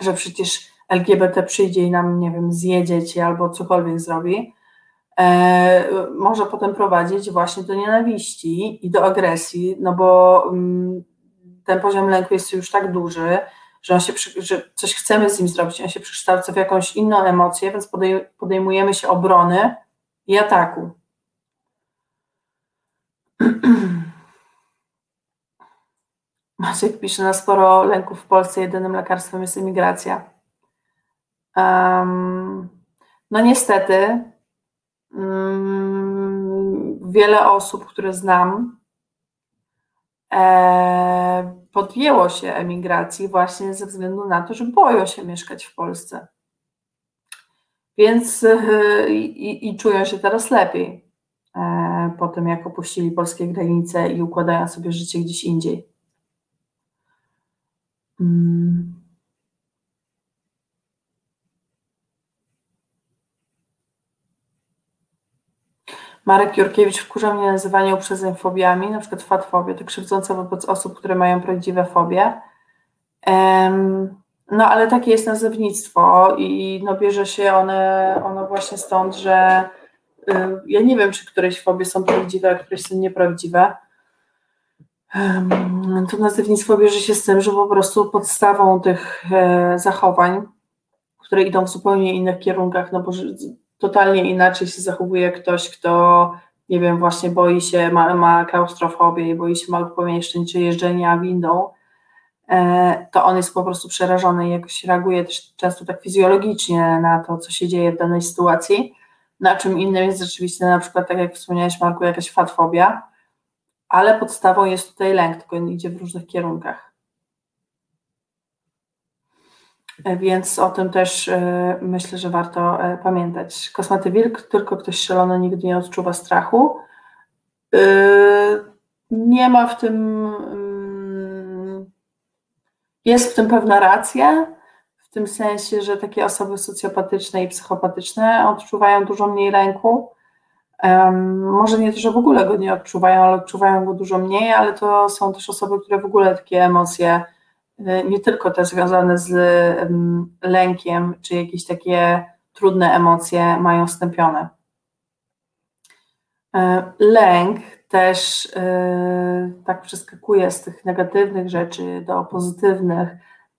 że przecież LGBT przyjdzie i nam, nie wiem, zjedzie ci albo cokolwiek zrobi. e, może potem prowadzić właśnie do nienawiści i do agresji, no bo mm, ten poziom lęku jest już tak duży, że, on się, że coś chcemy z nim zrobić, on się przekształca w jakąś inną emocję, więc podejmujemy się obrony i ataku. Maciek pisze, na sporo lęków w Polsce jedynym lekarstwem jest imigracja. Um, no niestety, um, wiele osób, które znam, podjęło się emigracji właśnie ze względu na to, że boją się mieszkać w Polsce. Więc e, i, i czują się teraz lepiej e, po tym, jak opuścili polskie granice i układają sobie życie gdzieś indziej. Mm. Marek Jurkiewicz wkurza mnie nazywanie uprzedzeń fobiami, na przykład fatfobie, to krzywdzące wobec osób, które mają prawdziwe fobie. No ale takie jest nazewnictwo i no, bierze się one, ono właśnie stąd, że y, ja nie wiem, czy któreś fobie są prawdziwe, a któreś są nieprawdziwe. To nazewnictwo bierze się z tym, że po prostu podstawą tych e, zachowań, które idą w zupełnie innych kierunkach, no bo totalnie inaczej się zachowuje ktoś, kto, nie wiem, właśnie boi się, ma, ma klaustrofobię i boi się małych pomieszczeń czy jeżdżenia windą, e, to on jest po prostu przerażony i jakoś reaguje też często tak fizjologicznie na to, co się dzieje w danej sytuacji. Na czym innym jest rzeczywiście na przykład, tak jak wspomniałeś Marku, jakaś fatfobia, ale podstawą jest tutaj lęk, tylko on idzie w różnych kierunkach. E, więc o tym też e, myślę, że warto e, pamiętać. Kosmaty wilk, tylko ktoś szalony nigdy nie odczuwa strachu. Nie ma w tym, mm, jest w tym pewna racja, w tym sensie, że takie osoby socjopatyczne i psychopatyczne odczuwają dużo mniej lęku. Może nie to, że w ogóle go nie odczuwają, ale odczuwają go dużo mniej, ale to są też osoby, które w ogóle takie emocje nie tylko te związane z lękiem, czy jakieś takie trudne emocje mają stępione. Y, lęk też y, tak przeskakuje z tych negatywnych rzeczy do pozytywnych,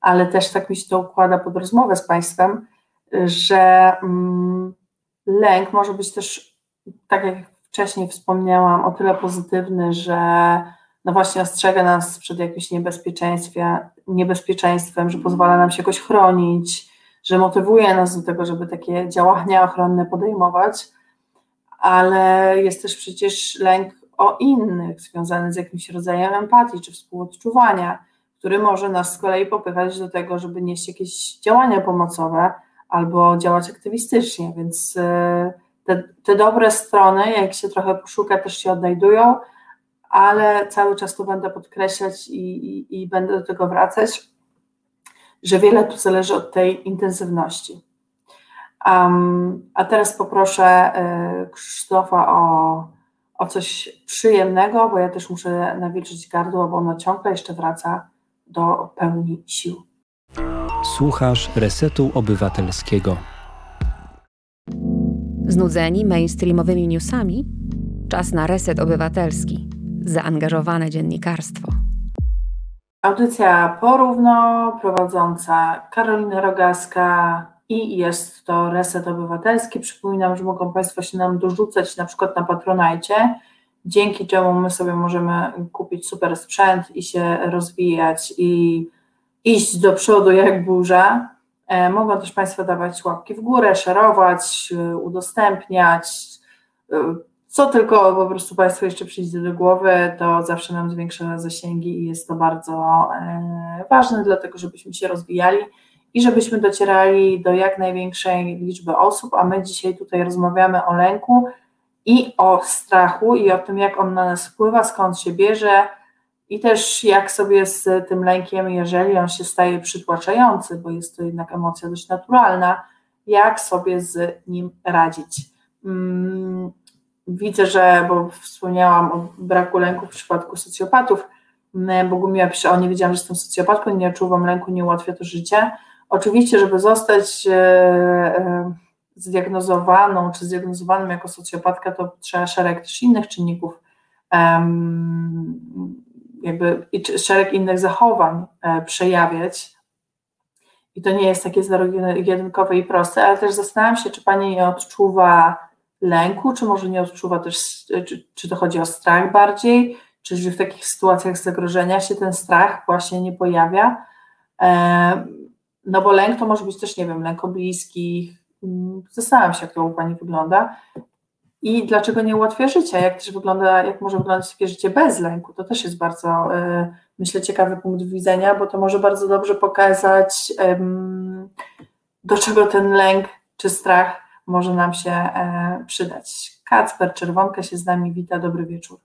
ale też tak mi się to układa pod rozmowę z Państwem, że mm, lęk może być też, tak jak wcześniej wspomniałam, o tyle pozytywny, że no właśnie ostrzega nas przed jakimś niebezpieczeństwem, że pozwala nam się jakoś chronić, że motywuje nas do tego, żeby takie działania ochronne podejmować, ale jest też przecież lęk o innych, związany z jakimś rodzajem empatii czy współodczuwania, który może nas z kolei popychać do tego, żeby nieść jakieś działania pomocowe albo działać aktywistycznie, więc e, te, te dobre strony, jak się trochę poszuka, też się odnajdują, ale cały czas to będę podkreślać i, i, i będę do tego wracać, że wiele tu zależy od tej intensywności. Um, a teraz poproszę y, Krzysztofa o, o coś przyjemnego, bo ja też muszę nawilżyć gardło, bo ono ciągle jeszcze wraca do pełni sił. Słuchasz Resetu Obywatelskiego. Znudzeni mainstreamowymi newsami? Czas na reset obywatelski zaangażowane dziennikarstwo. Audycja porówno prowadząca Karolina Rogaska i jest to Reset Obywatelski. Przypominam, że mogą Państwo się nam dorzucać na przykład na Patronajcie, dzięki czemu my sobie możemy kupić super sprzęt i się rozwijać i iść do przodu jak burza. E, mogą też Państwo dawać łapki w górę, szerować, udostępniać, co tylko po prostu Państwu jeszcze przyjdzie do głowy, to zawsze nam zwiększa zasięgi i jest to bardzo e, ważne, dlatego żebyśmy się rozwijali i żebyśmy docierali do jak największej liczby osób, a my dzisiaj tutaj rozmawiamy o lęku i o strachu i o tym, jak on na nas wpływa, skąd się bierze i też jak sobie z tym lękiem, jeżeli on się staje przytłaczający, bo jest to jednak emocja dość naturalna, jak sobie z nim radzić. Mm, widzę, że, bo wspomniałam o braku lęku w przypadku socjopatów, Bogumiła pisze, o nie wiedziałam, że jestem socjopatką, nie odczuwam lęku, nie ułatwia to życie. Oczywiście, żeby zostać, e, e, zdiagnozowaną czy zdiagnozowanym jako socjopatka, to trzeba szereg też innych czynników, jakby i szereg innych zachowań e, przejawiać. I to nie jest takie zero-jedynkowe i proste, ale też zastanawiam się, czy Pani nie odczuwa lęku, czy może nie odczuwa też, czy, czy to chodzi o strach bardziej, czy w takich sytuacjach zagrożenia się ten strach właśnie nie pojawia. No bo lęk to może być też, nie wiem, lęk o bliskich. Zastanawiam się, jak to u Pani wygląda. I dlaczego nie ułatwia życia? Jak też wygląda, jak może wyglądać takie życie bez lęku? To też jest bardzo, e, myślę, ciekawy punkt widzenia, bo to może bardzo dobrze pokazać, do czego ten lęk czy strach może nam się e, przydać. Kacper Czerwonka się z nami wita, dobry wieczór.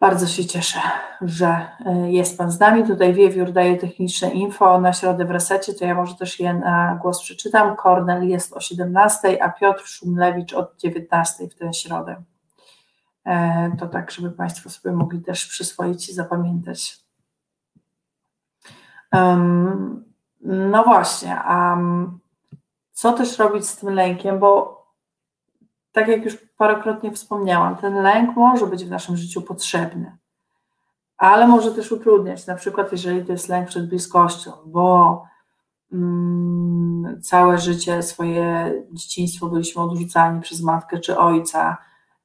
Bardzo się cieszę, że e, jest Pan z nami. Tutaj Wiewiór daje techniczne info na środę w resecie, to ja może też je na głos przeczytam. Kornel jest o 17, a Piotr Szumlewicz od 19 w tę środę. E, to tak, żeby Państwo sobie mogli też przyswoić i zapamiętać. No właśnie, a co też robić z tym lękiem, bo tak jak już parokrotnie wspomniałam, ten lęk może być w naszym życiu potrzebny, ale może też utrudniać, na przykład jeżeli to jest lęk przed bliskością, bo mm, całe życie, swoje dzieciństwo byliśmy odrzucani przez matkę czy ojca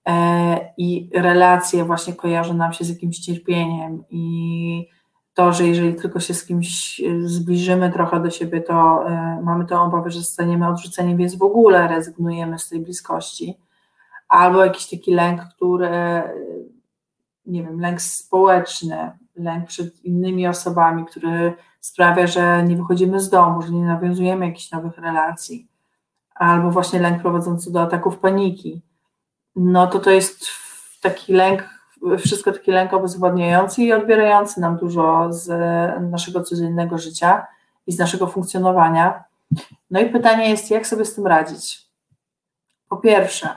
e, i relacje właśnie kojarzą nam się z jakimś cierpieniem i to, że jeżeli tylko się z kimś e, zbliżymy trochę do siebie, to e, mamy tę obawę, że zostaniemy odrzuceni, więc w ogóle rezygnujemy z tej bliskości. Albo jakiś taki lęk, który, e, nie wiem, lęk społeczny, lęk przed innymi osobami, który sprawia, że nie wychodzimy z domu, że nie nawiązujemy jakichś nowych relacji. Albo właśnie lęk prowadzący do ataków paniki. No to to jest taki lęk wszystko taki lęk obezwładniający i odbierający nam dużo z naszego codziennego życia i z naszego funkcjonowania. No i pytanie jest, jak sobie z tym radzić? Po pierwsze,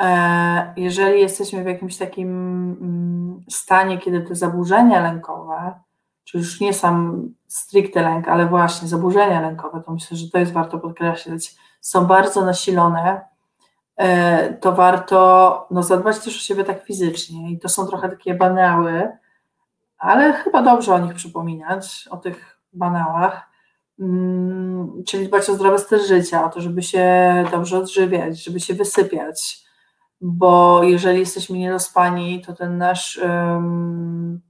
e, jeżeli jesteśmy w jakimś takim mm, stanie, kiedy te zaburzenia lękowe, czy już nie sam stricte lęk, ale właśnie zaburzenia lękowe, to myślę, że to jest warto podkreślać, są bardzo nasilone, to warto no, zadbać też o siebie tak fizycznie. I to są trochę takie banały, ale chyba dobrze o nich przypominać, o tych banałach. Hmm, czyli dbać o zdrowy styl życia, o to, żeby się dobrze odżywiać, żeby się wysypiać, bo jeżeli jesteśmy niedospani, to ten nasz um,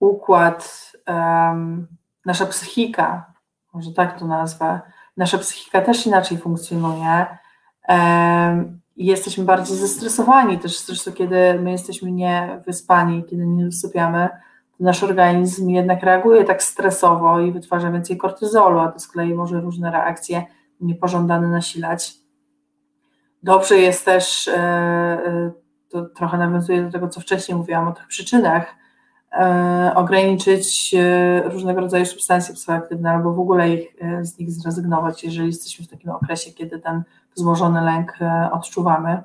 układ, um, nasza psychika, może tak to nazwę, nasza psychika też inaczej funkcjonuje jesteśmy bardziej zestresowani też, zresztą kiedy my jesteśmy niewyspani, kiedy nie wysypiamy, to nasz organizm jednak reaguje tak stresowo i wytwarza więcej kortyzolu, a to z kolei może różne reakcje niepożądane nasilać. Dobrze jest też, e, e, to trochę nawiązuje do tego, co wcześniej mówiłam o tych przyczynach, e, ograniczyć różnego rodzaju substancje psychoaktywne albo w ogóle ich, z nich zrezygnować, jeżeli jesteśmy w takim okresie, kiedy ten wzmożony lęk e, odczuwamy,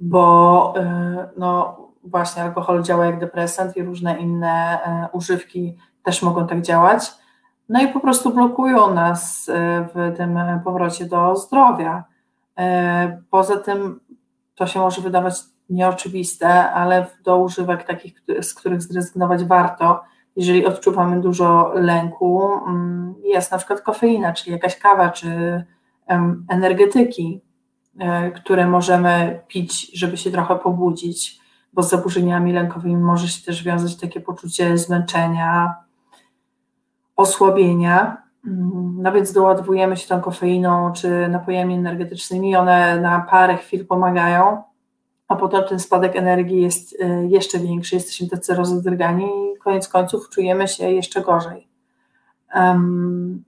bo e, no, właśnie alkohol działa jak depresant i różne inne e, używki też mogą tak działać. No i po prostu blokują nas w tym powrocie do zdrowia. Poza tym to się może wydawać nieoczywiste, ale do używek takich, z których zrezygnować warto, jeżeli odczuwamy dużo lęku, mm, jest na przykład kofeina, czyli jakaś kawa, czy energetyki, e, które możemy pić, żeby się trochę pobudzić, bo z zaburzeniami lękowymi może się też wiązać takie poczucie zmęczenia, osłabienia. Mm, no więc doładowujemy się tą kofeiną czy napojami energetycznymi, one na parę chwil pomagają, a potem ten spadek energii jest e, jeszcze większy, jesteśmy tacy rozedrgani i koniec końców czujemy się jeszcze gorzej. Um,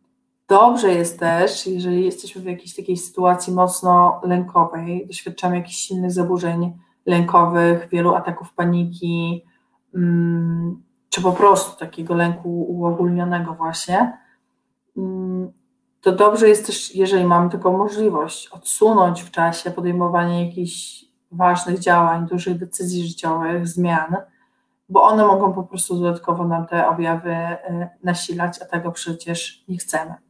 Dobrze jest też, jeżeli jesteśmy w jakiejś takiej sytuacji mocno lękowej, doświadczamy jakichś silnych zaburzeń lękowych, wielu ataków paniki, mm, czy po prostu takiego lęku uogólnionego właśnie, mm, to dobrze jest też, jeżeli mamy taką możliwość, odsunąć w czasie podejmowanie jakichś ważnych działań, dużych decyzji życiowych, zmian, bo one mogą po prostu dodatkowo nam te objawy e, nasilać, a tego przecież nie chcemy.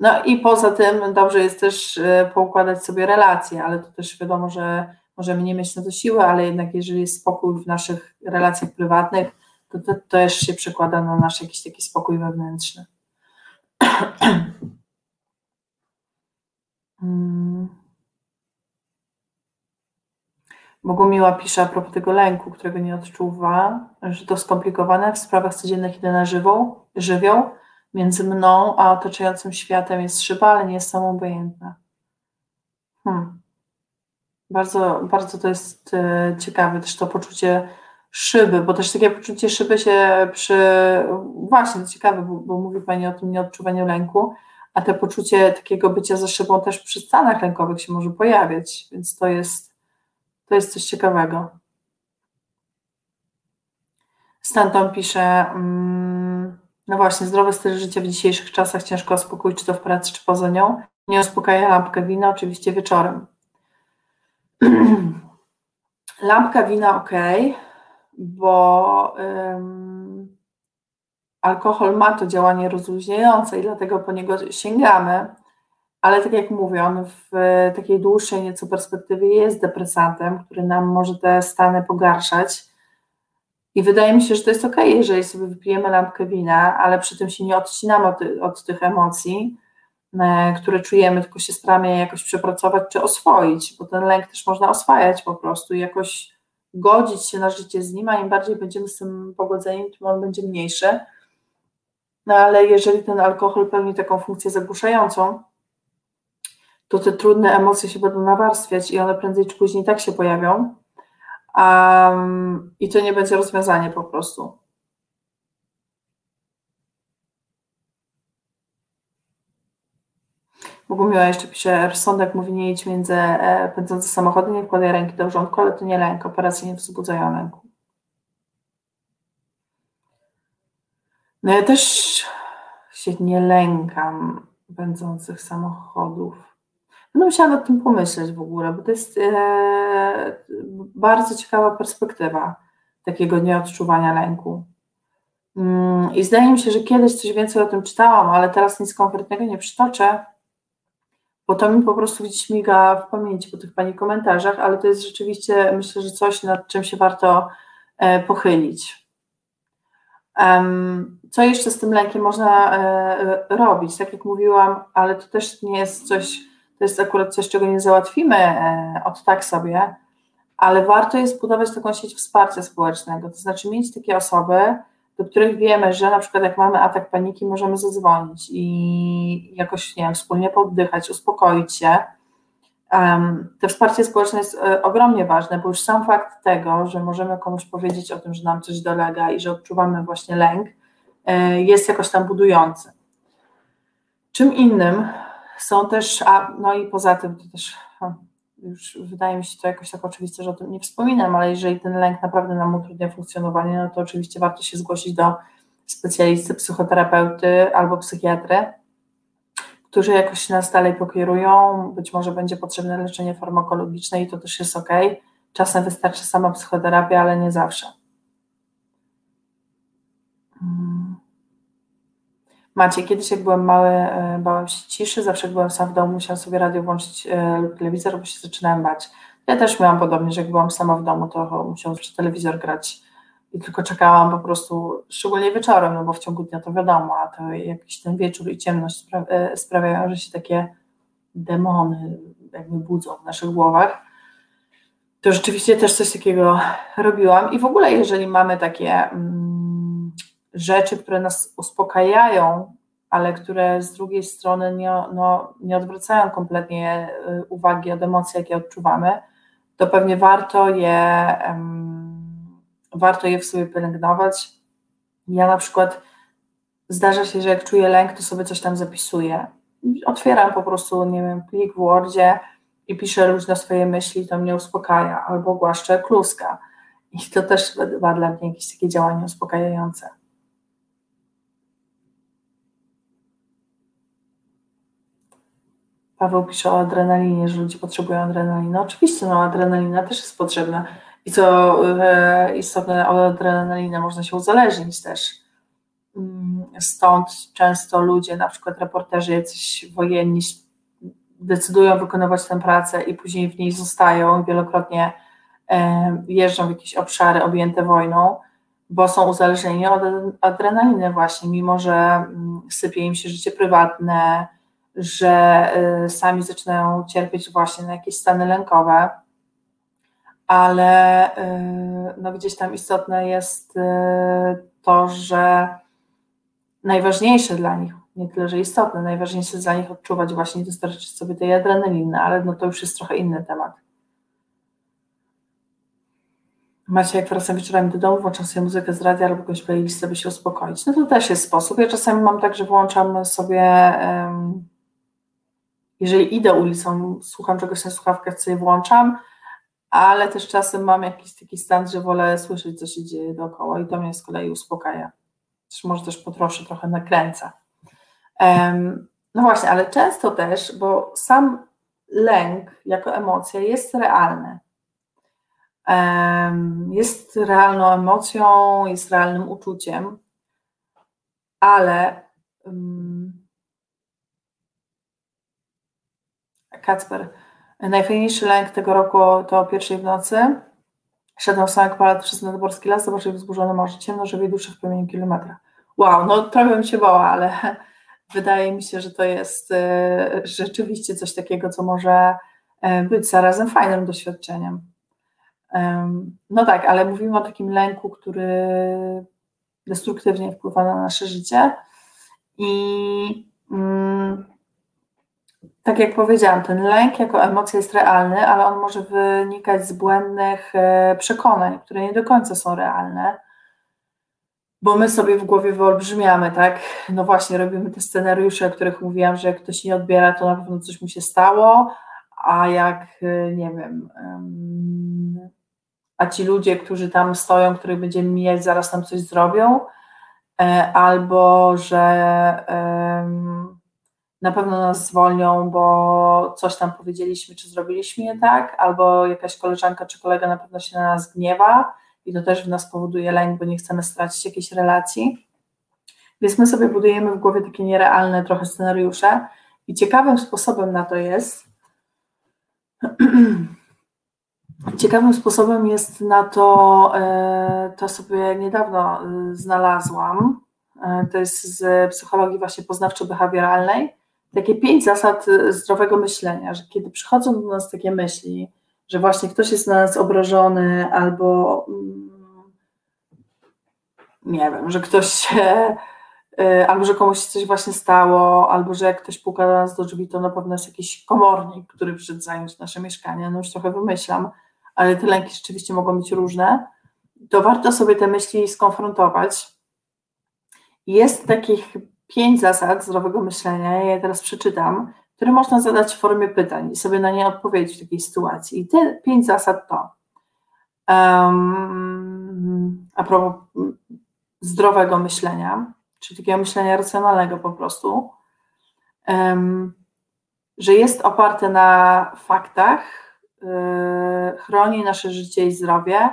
No i poza tym dobrze jest też e, poukładać sobie relacje, ale to też wiadomo, że możemy nie mieć na to siły, ale jednak jeżeli jest spokój w naszych relacjach prywatnych, to, to, to też się przekłada na nasz jakiś taki spokój wewnętrzny. Hmm. Bogumiła pisze a propos tego lęku, którego nie odczuwa, że to skomplikowane w sprawach codziennych idę na żywą, żywioł, między mną a otaczającym światem jest szyba, ale nie jest samobojętna. Hmm. Bardzo, bardzo to jest e, ciekawe, też to poczucie szyby, bo też takie poczucie szyby się przy. Właśnie, to ciekawe, bo, bo mówi Pani o tym nieodczuwaniu lęku, a te poczucie takiego bycia za szybą też przy stanach lękowych się może pojawiać, więc to jest, to jest coś ciekawego. Stanton pisze, mm, no właśnie, zdrowy styl życia w dzisiejszych czasach ciężko uspokoić, czy to w pracy, czy poza nią. Nie uspokaja lampkę wina, oczywiście wieczorem. Lampka wina ok, bo ym, alkohol ma to działanie rozluźniające i dlatego po niego sięgamy, ale tak jak mówię, on w takiej dłuższej nieco perspektywie jest depresantem, który nam może te stany pogarszać. I wydaje mi się, że to jest ok, jeżeli sobie wypijemy lampkę wina, ale przy tym się nie odcinamy od, od tych emocji, e, które czujemy, tylko się staramy je jakoś przepracować czy oswoić, bo ten lęk też można oswajać po prostu i jakoś godzić się na życie z nim, a im bardziej będziemy z tym pogodzeni, tym on będzie mniejszy. No ale jeżeli ten alkohol pełni taką funkcję zagłuszającą, to te trudne emocje się będą nawarstwiać i one prędzej czy później tak się pojawią. Um, I to nie będzie rozwiązanie po prostu. Bogumiła jeszcze pisze, rozsądek mówi nie idź między e, pędzące samochody, nie wkładaj ręki do urządku, ale to nie lęk, operacje nie wzbudzają lęku. No ja też się nie lękam pędzących samochodów. Będę musiała nad tym pomyśleć w ogóle, bo to jest e, bardzo ciekawa perspektywa takiego nieodczuwania lęku. Mm, I zdaje mi się, że kiedyś coś więcej o tym czytałam, ale teraz nic konkretnego nie przytoczę, bo to mi po prostu gdzieś miga w pamięci po tych Pani komentarzach, ale to jest rzeczywiście, myślę, że coś, nad czym się warto e, pochylić. Co jeszcze z tym lękiem można e, robić? Tak jak mówiłam, ale to też nie jest coś, to jest akurat coś, czego nie załatwimy e, od tak sobie, ale warto jest budować taką sieć wsparcia społecznego, to znaczy mieć takie osoby, do których wiemy, że na przykład jak mamy atak paniki, możemy zadzwonić i jakoś, nie wiem, wspólnie poddychać, uspokoić się. Um, to wsparcie społeczne jest e, ogromnie ważne, bo już sam fakt tego, że możemy komuś powiedzieć o tym, że nam coś dolega i że odczuwamy właśnie lęk, e, jest jakoś tam budujący. Czym innym są też, a no i poza tym to też już wydaje mi się to jakoś tak oczywiste, że o tym nie wspominam, ale jeżeli ten lęk naprawdę nam utrudnia funkcjonowanie, no to oczywiście warto się zgłosić do specjalisty, psychoterapeuty albo psychiatry, którzy jakoś nas dalej pokierują. Być może będzie potrzebne leczenie farmakologiczne i to też jest ok. Czasem wystarczy sama psychoterapia, ale nie zawsze. Hmm. Macie, kiedyś jak byłem mały, e, bałem się ciszy, zawsze byłem sam w domu, musiałam sobie radio włączyć e, lub telewizor, bo się zaczynałem bać. Ja też miałam podobnie, że jak byłam sama w domu, to musiałam telewizor grać i tylko czekałam po prostu, szczególnie wieczorem, no bo w ciągu dnia to wiadomo, a to jakiś ten wieczór i ciemność e, sprawiają, że się takie demony jakby budzą w naszych głowach. To rzeczywiście też coś takiego robiłam i w ogóle jeżeli mamy takie... Mm, rzeczy, które nas uspokajają, ale które z drugiej strony nie, no, nie odwracają kompletnie y, uwagi od emocji, jakie odczuwamy, to pewnie warto je, um, warto je w sobie pielęgnować. Ja na przykład zdarza się, że jak czuję lęk, to sobie coś tam zapisuję. Otwieram po prostu, nie wiem, plik w Wordzie i piszę różne swoje myśli, to mnie uspokaja, albo głaszczę kluska. I to też ma dla mnie jakieś takie działanie uspokajające. Paweł pisze o adrenalinie, że ludzie potrzebują adrenaliny. Oczywiście, no adrenalina też jest potrzebna. I co e, istotne, od adrenaliny można się uzależnić też. mm, stąd często ludzie, na przykład reporterzy jacyś wojenni decydują wykonywać tę pracę i później w niej zostają wielokrotnie jeżdżą w jakieś obszary objęte wojną, bo są uzależnieni od adrenaliny właśnie, mimo że mm, sypie im się życie prywatne, że y, sami zaczynają cierpieć właśnie na jakieś stany lękowe, ale y, no gdzieś tam istotne jest y, to, że najważniejsze dla nich, nie tyle, że istotne, najważniejsze dla nich odczuwać właśnie, dostarczyć sobie tej adrenaliny, ale no to już jest trochę inny temat. Macie, jak wracam wieczorami do domu, włączam sobie muzykę z radia albo jakąś playlistę, by się uspokoić. No to też jest sposób. Ja czasami mam tak, że włączam sobie, um, jeżeli idę ulicą, słucham czegoś na słuchawkach, sobie włączam, ale też czasem mam jakiś taki stan, że wolę słyszeć, co się dzieje dookoła i to mnie z kolei uspokaja. Też może też potroszę trochę nakręca. Um, no właśnie, ale często też, bo sam lęk jako emocja jest realny jest realną emocją, jest realnym uczuciem, ale Kacper, najfajniejszy lęk tego roku to o pierwszej w nocy. Szedłem sam palat przez nadborski las, zobaczyłem wzburzone morze, ciemno, żeby duszę w promieniu kilometra. Wow, no trochę bym się bała, ale wydaje mi się, że to jest e, rzeczywiście coś takiego, co może e, być zarazem fajnym doświadczeniem. No tak, ale mówimy o takim lęku, który destruktywnie wpływa na nasze życie. I mm, tak jak powiedziałam, ten lęk jako emocja jest realny, ale on może wynikać z błędnych e, przekonań, które nie do końca są realne, bo my sobie w głowie wyolbrzymiamy, tak? No właśnie, robimy te scenariusze, o których mówiłam, że jak ktoś nie odbiera, to na pewno coś mu się stało, a jak, e, nie wiem, a ci ludzie, którzy tam stoją, których będziemy mijać, zaraz nam coś zrobią, e, albo że na pewno nas zwolnią, bo coś tam powiedzieliśmy, czy zrobiliśmy nie tak, albo jakaś koleżanka czy kolega na pewno się na nas gniewa i to też w nas powoduje lęk, bo nie chcemy stracić jakiejś relacji. Więc my sobie budujemy w głowie takie nierealne trochę scenariusze i ciekawym sposobem na to jest Ciekawym sposobem jest na to, e, to sobie niedawno e, znalazłam, e, to jest z psychologii właśnie poznawczo-behawioralnej, takie pięć zasad zdrowego myślenia, że kiedy przychodzą do nas takie myśli, że właśnie ktoś jest na nas obrażony albo mm, nie wiem, że ktoś się, albo że komuś coś właśnie stało, albo że jak ktoś puka do nas do drzwi, to na pewno jest jakiś komornik, który przyszedł zająć nasze mieszkanie, no już trochę wymyślam, ale te lęki rzeczywiście mogą być różne, to warto sobie te myśli skonfrontować. Jest takich pięć zasad zdrowego myślenia, ja je teraz przeczytam, które można zadać w formie pytań i sobie na nie odpowiedzieć w takiej sytuacji. I te pięć zasad to um, a propos zdrowego myślenia, czyli takiego myślenia racjonalnego po prostu, um, że jest oparte na faktach, Y, chroni nasze życie i zdrowie,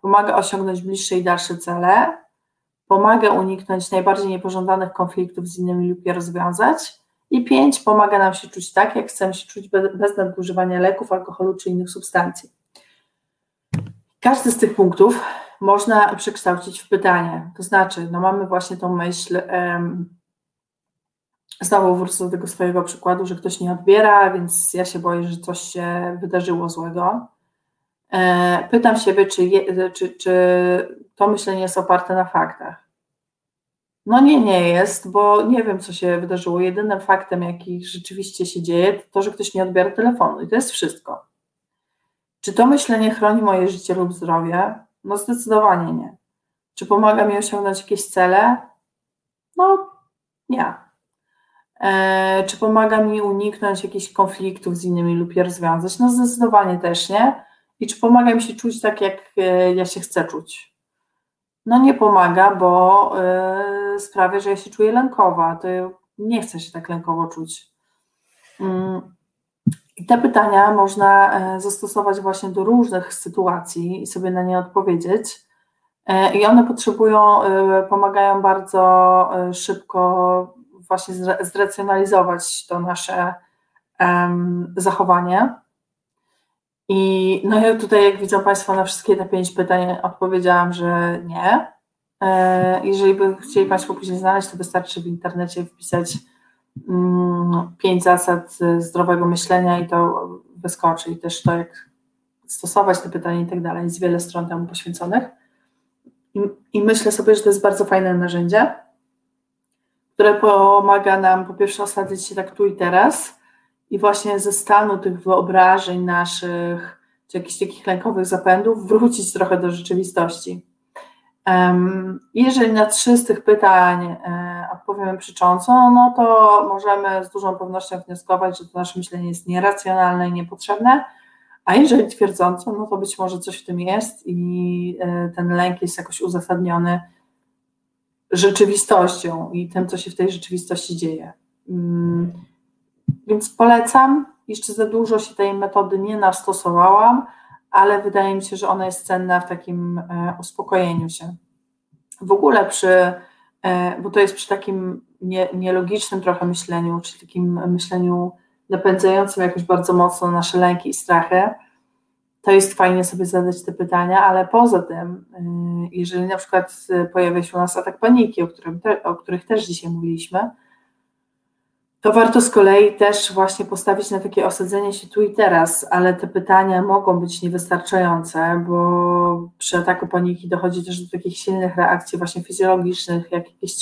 pomaga osiągnąć bliższe i dalsze cele, pomaga uniknąć najbardziej niepożądanych konfliktów z innymi lub je rozwiązać. I pięć, pomaga nam się czuć tak, jak chcemy się czuć bez nadużywania leków, alkoholu czy innych substancji. Każdy z tych punktów można przekształcić w pytanie. To znaczy, no mamy właśnie tą myśl, um, Znowu wrócę do tego swojego przykładu, że ktoś nie odbiera, więc ja się boję, że coś się wydarzyło złego. E, pytam siebie, czy, je, czy, czy to myślenie jest oparte na faktach. No nie, nie jest, bo nie wiem, co się wydarzyło. Jedynym faktem, jaki rzeczywiście się dzieje, to to, że ktoś nie odbiera telefonu i to jest wszystko. Czy to myślenie chroni moje życie lub zdrowie? No zdecydowanie nie. Czy pomaga mi osiągnąć jakieś cele? No nie. E, czy pomaga mi uniknąć jakichś konfliktów z innymi lub je rozwiązać? No zdecydowanie też nie. I czy pomaga mi się czuć tak, jak e, ja się chcę czuć? No nie pomaga, bo e, sprawia, że ja się czuję lękowa. To nie chcę się tak lękowo czuć. Mm. I te pytania można zastosować właśnie do różnych sytuacji i sobie na nie odpowiedzieć. I one potrzebują, pomagają bardzo szybko właśnie zracjonalizować to nasze zachowanie. I no ja tutaj, jak widzą Państwo, na wszystkie te pięć pytań odpowiedziałam, że nie. E, jeżeli by chcieli Państwo później znaleźć, to wystarczy w internecie wpisać mm, pięć zasad zdrowego myślenia i to wyskoczy. I też to, jak stosować te pytania i tak dalej. Jest wiele stron temu poświęconych. I, myślę sobie, że to jest bardzo fajne narzędzie, które pomaga nam po pierwsze osadzić się tak tu i teraz, i właśnie ze stanu tych wyobrażeń naszych, czy jakichś takich lękowych zapędów, wrócić trochę do rzeczywistości. Jeżeli na trzy z tych pytań e, odpowiemy przycząco, no to możemy z dużą pewnością wnioskować, że to nasze myślenie jest nieracjonalne i niepotrzebne, a jeżeli twierdząco, no to być może coś w tym jest i e, ten lęk jest jakoś uzasadniony rzeczywistością i tym, co się w tej rzeczywistości dzieje. Więc polecam. Jeszcze za dużo się tej metody nie nastosowałam, ale wydaje mi się, że ona jest cenna w takim e, uspokojeniu się. W ogóle przy, e, bo to jest przy takim nie, nielogicznym trochę myśleniu, czy takim myśleniu napędzającym jakoś bardzo mocno nasze lęki i strachy, to jest fajnie sobie zadać te pytania, ale poza tym, e, jeżeli na przykład pojawia się u nas atak paniki, o, którym te, o których też dzisiaj mówiliśmy, to warto z kolei też właśnie postawić na takie osadzenie się tu i teraz, ale te pytania mogą być niewystarczające, bo przy ataku paniki dochodzi też do takich silnych reakcji właśnie fizjologicznych, jak jakieś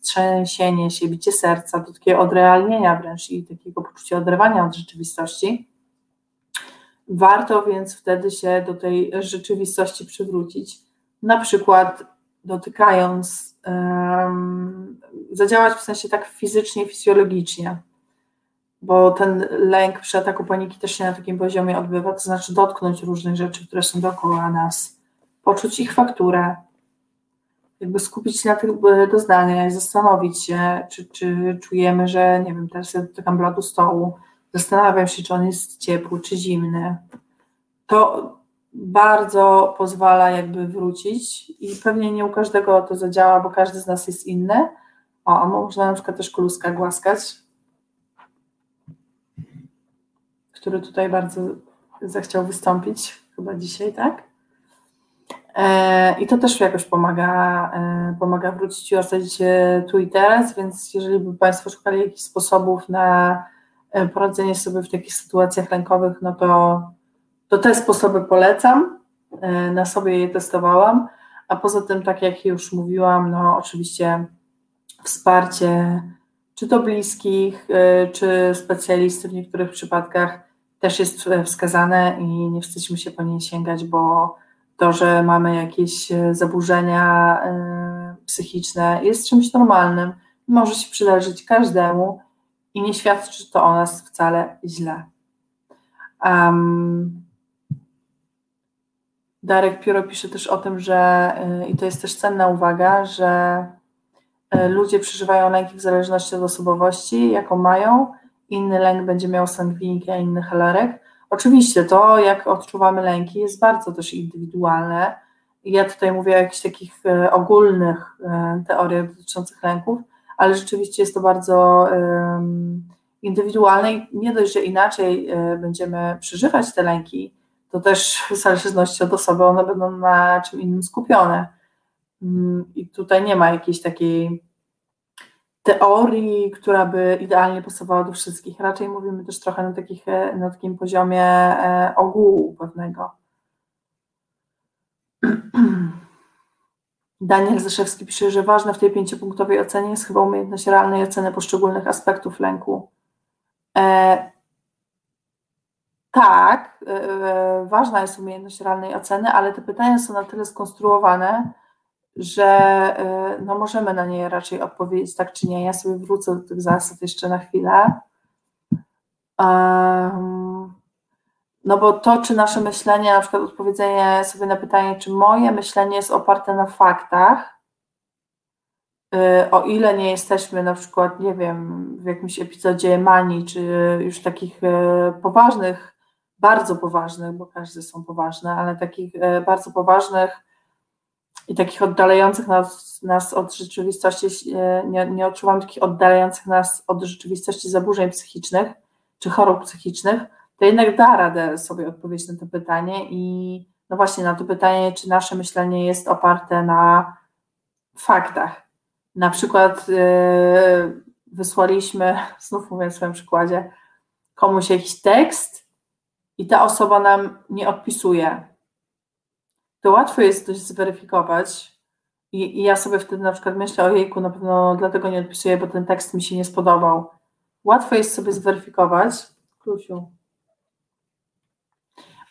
trzęsienie się, bicie serca, do takiego odrealnienia wręcz i takiego poczucia oderwania od rzeczywistości. Warto więc wtedy się do tej rzeczywistości przywrócić, na przykład dotykając zadziałać w sensie tak fizycznie, fizjologicznie, bo ten lęk przy ataku paniki też się na takim poziomie odbywa, to znaczy dotknąć różnych rzeczy, które są dookoła nas, poczuć ich fakturę, jakby skupić się na tych doznaniach i zastanowić się, czy, czy czujemy, że nie wiem, teraz ja dotykam bladu stołu, zastanawiam się, czy on jest ciepły, czy zimny. To bardzo pozwala jakby wrócić i pewnie nie u każdego to zadziała, bo każdy z nas jest inny. O, a można na przykład też kuluska głaskać, który tutaj bardzo zechciał wystąpić chyba dzisiaj, tak? E, I to też jakoś pomaga, e, pomaga wrócić i się tu i teraz, więc jeżeli by Państwo szukali jakichś sposobów na e, poradzenie sobie w takich sytuacjach lękowych, no to to te sposoby polecam, e, na sobie je testowałam, a poza tym, tak jak już mówiłam, no oczywiście wsparcie czy to bliskich, e, czy specjalisty w niektórych przypadkach też jest wskazane i nie wstydźmy się po nie sięgać, bo to, że mamy jakieś e, zaburzenia psychiczne jest czymś normalnym, może się przydarzyć każdemu i nie świadczy to o nas wcale źle. Um, Darek Pióro pisze też o tym, że, y, i to jest też cenna uwaga, że y, ludzie przeżywają lęki w zależności od osobowości, jaką mają. Inny lęk będzie miał sangwiniki, a inny helarek. Oczywiście to, jak odczuwamy lęki, jest bardzo też indywidualne. Ja tutaj mówię o jakichś takich y, ogólnych teoriach dotyczących lęków, ale rzeczywiście jest to bardzo indywidualne i nie dość, że inaczej będziemy przeżywać te lęki, to też w zależności od osoby one będą na czym innym skupione. Mm, I tutaj nie ma jakiejś takiej teorii, która by idealnie pasowała do wszystkich. Raczej mówimy też trochę na, takich, e, na takim poziomie e, ogółu pewnego. Daniel Zeszewski pisze, że ważne w tej pięciopunktowej ocenie jest chyba umiejętność realnej oceny poszczególnych aspektów lęku. E, tak, e, e, ważna jest umiejętność realnej oceny, ale te pytania są na tyle skonstruowane, że e, no, możemy na nie raczej odpowiedzieć tak czy nie. Ja sobie wrócę do tych zasad jeszcze na chwilę. Um, no bo to, czy nasze myślenie, na przykład odpowiedzenie sobie na pytanie, czy moje myślenie jest oparte na faktach, o ile nie jesteśmy na przykład, nie wiem, w jakimś epizodzie manii, czy już takich poważnych bardzo poważnych, bo każde są poważne, ale takich e, bardzo poważnych i takich oddalających nas, nas od rzeczywistości, e, nie, nie odczuwam takich oddalających nas od rzeczywistości zaburzeń psychicznych czy chorób psychicznych, to jednak da radę sobie odpowiedzieć na to pytanie i no właśnie na to pytanie, czy nasze myślenie jest oparte na faktach. Na przykład yy, wysłaliśmy, znów mówię w swoim przykładzie, komuś jakiś tekst i ta osoba nam nie odpisuje. To łatwo jest coś zweryfikować. I, I, ja sobie wtedy na przykład myślę, ojejku, na pewno dlatego nie odpisuję, bo ten tekst mi się nie spodobał. Łatwo jest sobie zweryfikować, Klusiu,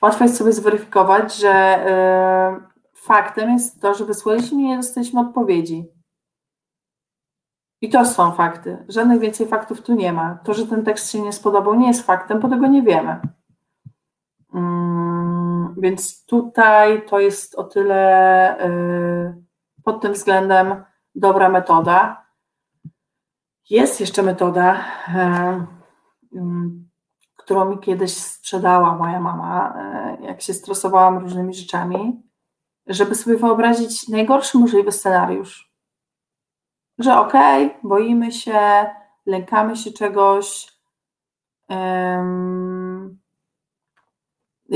łatwo jest sobie zweryfikować, że y, faktem jest to, że wysłaliśmy i nie dostaliśmy odpowiedzi. I to są fakty. Żadnych więcej faktów tu nie ma. To, że ten tekst się nie spodobał, nie jest faktem, bo tego nie wiemy. Mm, więc tutaj to jest o tyle y, pod tym względem dobra metoda. Jest jeszcze metoda, y, y, którą mi kiedyś sprzedała moja mama, jak się stresowałam różnymi rzeczami, żeby sobie wyobrazić najgorszy możliwy scenariusz że okej, okay, boimy się, lękamy się czegoś. Um,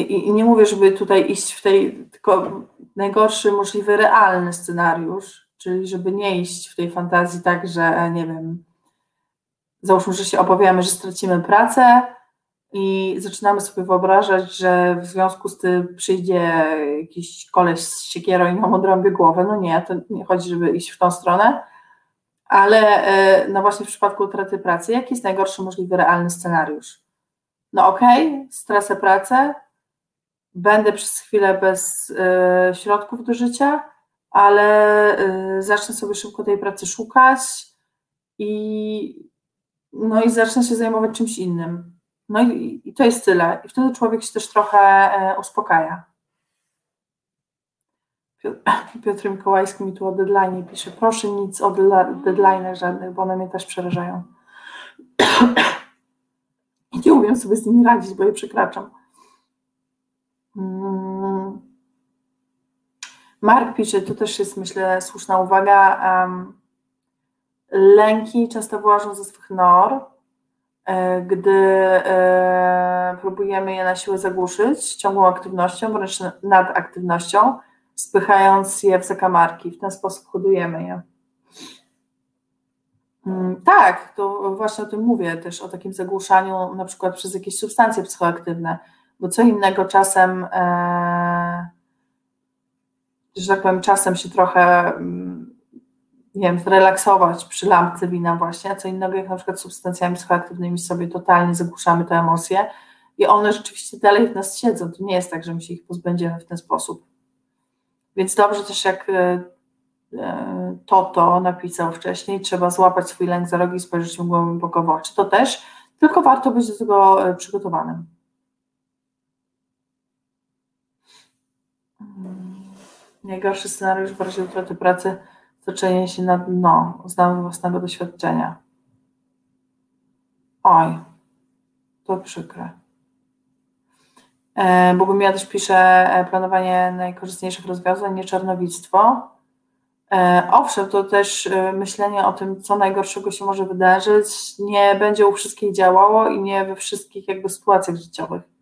i, nie mówię, żeby tutaj iść w tej, tylko najgorszy możliwy realny scenariusz, czyli żeby nie iść w tej fantazji tak, że nie wiem, załóżmy, że się obawiamy, że stracimy pracę i zaczynamy sobie wyobrażać, że w związku z tym przyjdzie jakiś koleś z siekierą i nam odrąbie głowę. No nie, to nie chodzi, żeby iść w tą stronę, ale e, no właśnie w przypadku utraty pracy, jaki jest najgorszy możliwy realny scenariusz? No okej, okay, stracę pracę, będę przez chwilę bez y, środków do życia, ale y, zacznę sobie szybko tej pracy szukać i no i zacznę się zajmować czymś innym. No i, i to jest tyle. I wtedy człowiek się też trochę y, uspokaja. Piotr Mikołajski mi tu o deadline pisze. Proszę nic o deadline żadnych, bo one mnie też przerażają. I nie umiem sobie z nimi radzić, bo je przekraczam. Mm. Mark pisze, to też jest myślę słuszna uwaga. Lęki często wyłażą ze swych nor, e, gdy e, próbujemy je na siłę zagłuszyć ciągłą aktywnością, wręcz nadaktywnością spychając je w zakamarki. W ten sposób hodujemy je. Mm, tak, to właśnie o tym mówię też, o takim zagłuszaniu na przykład przez jakieś substancje psychoaktywne, bo co innego czasem, e, że tak powiem, czasem się trochę, mm, nie wiem, zrelaksować przy lampce wina właśnie, a co innego jak na przykład substancjami psychoaktywnymi sobie totalnie zagłuszamy te emocje i one rzeczywiście dalej w nas siedzą. To nie jest tak, że my się ich pozbędziemy w ten sposób. Więc dobrze też jak e, e, Toto napisał wcześniej, trzeba złapać swój lęk za rogi i spojrzeć mu głęboko w oczy. To też, tylko warto być do tego przygotowanym. Najgorszy scenariusz w razie utraty pracy toczenie się na dno, znam własnego doświadczenia. Oj, to przykre. E, Bogumiła też pisze e, planowanie najkorzystniejszych rozwiązań, nie czarnowictwo. E, owszem, to też myślenie o tym, co najgorszego się może wydarzyć, nie będzie u wszystkich działało i nie we wszystkich jakby sytuacjach życiowych.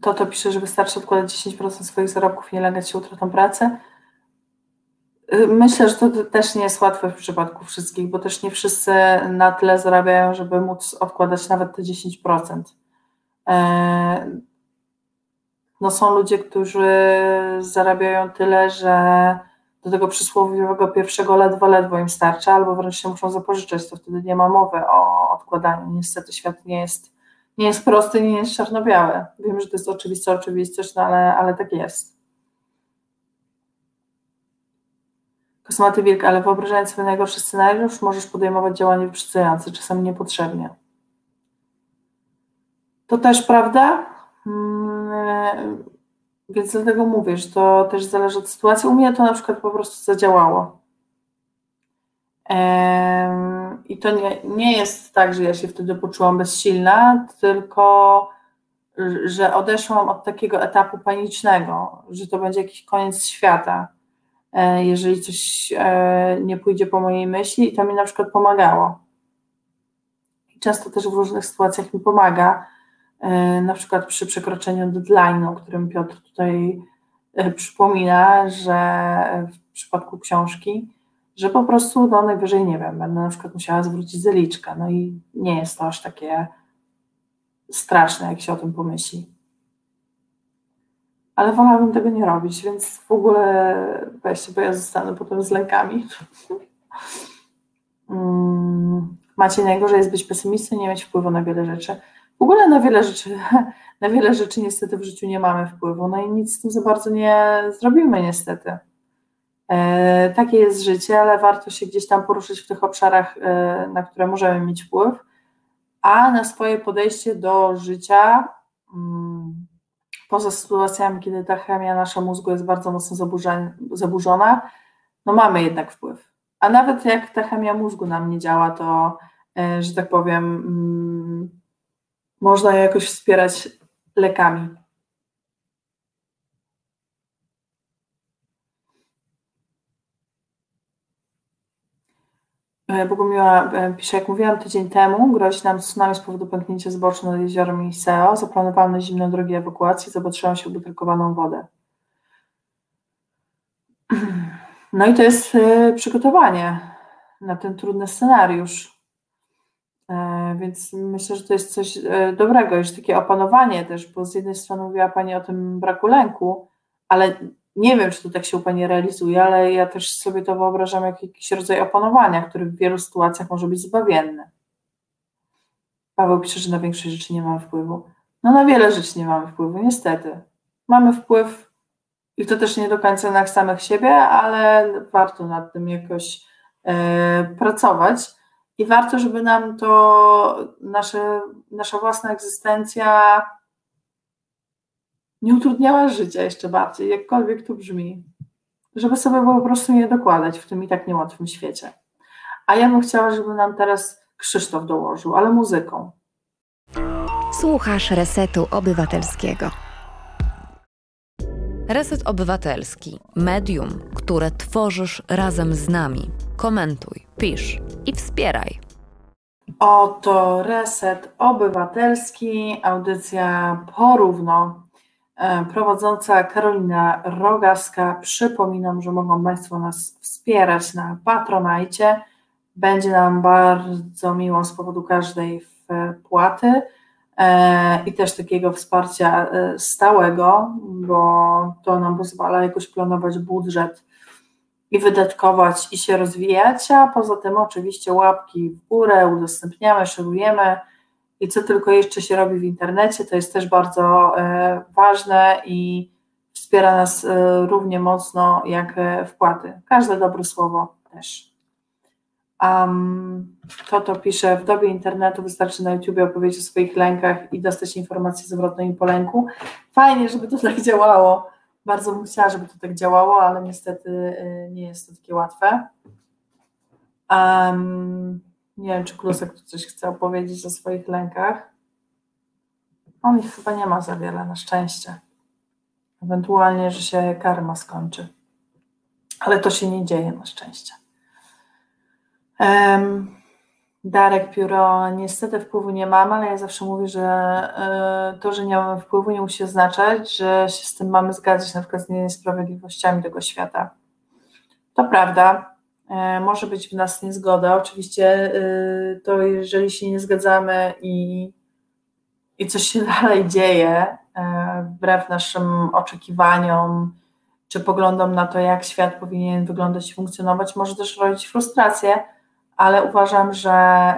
To to pisze, że wystarczy odkładać 10% swoich zarobków i nie legać się utratą pracy. Myślę, że to też nie jest łatwe w przypadku wszystkich, bo też nie wszyscy na tyle zarabiają, żeby móc odkładać nawet te 10%. E, no są ludzie, którzy zarabiają tyle, że do tego przysłowiowego pierwszego ledwo, ledwo im starcza, albo wręcz się muszą zapożyczać, to wtedy nie ma mowy o odkładaniu. Niestety świat nie jest, nie jest prosty, nie jest czarno-biały. Wiem, że to jest oczywista oczywistość, no ale, ale tak jest. Kosmaty wilk, ale wyobrażając sobie najgorszy scenariusz, możesz podejmować działania wyprzedzające, czasami niepotrzebnie. To też prawda, hmm, więc dlatego mówię, że to też zależy od sytuacji. U mnie to na przykład po prostu zadziałało. I to nie, nie jest tak, że ja się wtedy poczułam bezsilna, tylko że odeszłam od takiego etapu panicznego, że to będzie jakiś koniec świata, e, jeżeli coś e, nie pójdzie po mojej myśli, i to mi na przykład pomagało. Często też w różnych sytuacjach mi pomaga, na przykład przy przekroczeniu deadline'u, o którym Piotr tutaj przypomina, że w przypadku książki, że po prostu no najwyżej, nie wiem, będę na przykład musiała zwrócić zaliczkę, no i nie jest to aż takie straszne, jak się o tym pomyśli. Ale wolałabym tego nie robić, więc w ogóle weźcie, bo ja zostanę potem z lękami. Hmm, macie najgorzej jest być pesymistą, nie mieć wpływu na wiele rzeczy. W ogóle na wiele rzeczy, na wiele rzeczy niestety w życiu nie mamy wpływu, no i nic z tym za bardzo nie zrobimy niestety. E, takie jest życie, ale warto się gdzieś tam poruszyć w tych obszarach, e, na które możemy mieć wpływ a na swoje podejście do życia, mm, poza sytuacjami, kiedy ta chemia nasza mózgu jest bardzo mocno zaburzona, no mamy jednak wpływ. A nawet jak ta chemia mózgu nam nie działa, to, e, że tak powiem, mm, można jakoś wspierać lekami. E, Bogumiła e, pisze, jak mówiłam tydzień temu, grozi nam tsunami z powodu pęknięcia zboczu nad jeziorem Iseo. Zaplanowałam na zimną drogę ewakuacji, zapatrzyłam się butelkowaną wodę. No i to jest e, przygotowanie na ten trudny scenariusz. Więc myślę, że to jest coś dobrego, już takie opanowanie też, bo z jednej strony mówiła Pani o tym braku lęku, ale nie wiem, czy to tak się u Pani realizuje, ale ja też sobie to wyobrażam jak jakiś rodzaj opanowania, który w wielu sytuacjach może być zbawienny. Paweł pisze, że na większość rzeczy nie mamy wpływu. No na wiele rzeczy nie mamy wpływu, niestety. Mamy wpływ i to też nie do końca na samych siebie, ale warto nad tym jakoś e, pracować i warto, żeby nam to nasze, nasza własna egzystencja nie utrudniała życia jeszcze bardziej, jakkolwiek to brzmi, żeby sobie po prostu nie dokładać w tym i tak niełatwym świecie. A ja bym chciała, żeby nam teraz Krzysztof dołożył, ale muzyką. Słuchasz Resetu Obywatelskiego. Reset Obywatelski. Medium, które tworzysz razem z nami. Komentuj, pisz i wspieraj. Oto Reset Obywatelski, audycja porówno E, prowadząca Karolina Rogaska. Przypominam, że mogą Państwo nas wspierać na Patronajcie. Będzie nam bardzo miło z powodu każdej wpłaty i też takiego wsparcia e, stałego, bo to nam pozwala jakoś planować budżet i wydatkować i się rozwijać, a poza tym oczywiście łapki w górę, udostępniamy, szerujemy i co tylko jeszcze się robi w internecie, to jest też bardzo e, ważne i wspiera nas e, równie mocno jak e, wpłaty. Każde dobre słowo też. Um, to to pisze, w dobie internetu wystarczy na YouTube opowiedzieć o swoich lękach i dostać informacje zwrotne im po lęku. Fajnie, żeby to tak działało. Bardzo bym chciała, żeby to tak działało, ale niestety nie jest to takie łatwe. Um, nie wiem, czy Klusek tu coś chce opowiedzieć o swoich lękach. On ich chyba nie ma za wiele, na szczęście. Ewentualnie, że się karma skończy. Ale to się nie dzieje, na szczęście. Um, Darek Pióro, niestety wpływu nie mam, ale ja zawsze mówię, że y, to, że nie mamy wpływu, nie musi oznaczać, że się z tym mamy zgadzać, na przykład z niesprawiedliwościami tego świata. To prawda, E, może być w nas niezgoda. Oczywiście e, to jeżeli się nie zgadzamy i, i coś się dalej dzieje, e, wbrew naszym oczekiwaniom, czy poglądom na to, jak świat powinien wyglądać i funkcjonować, może też rodzić frustrację, ale uważam, że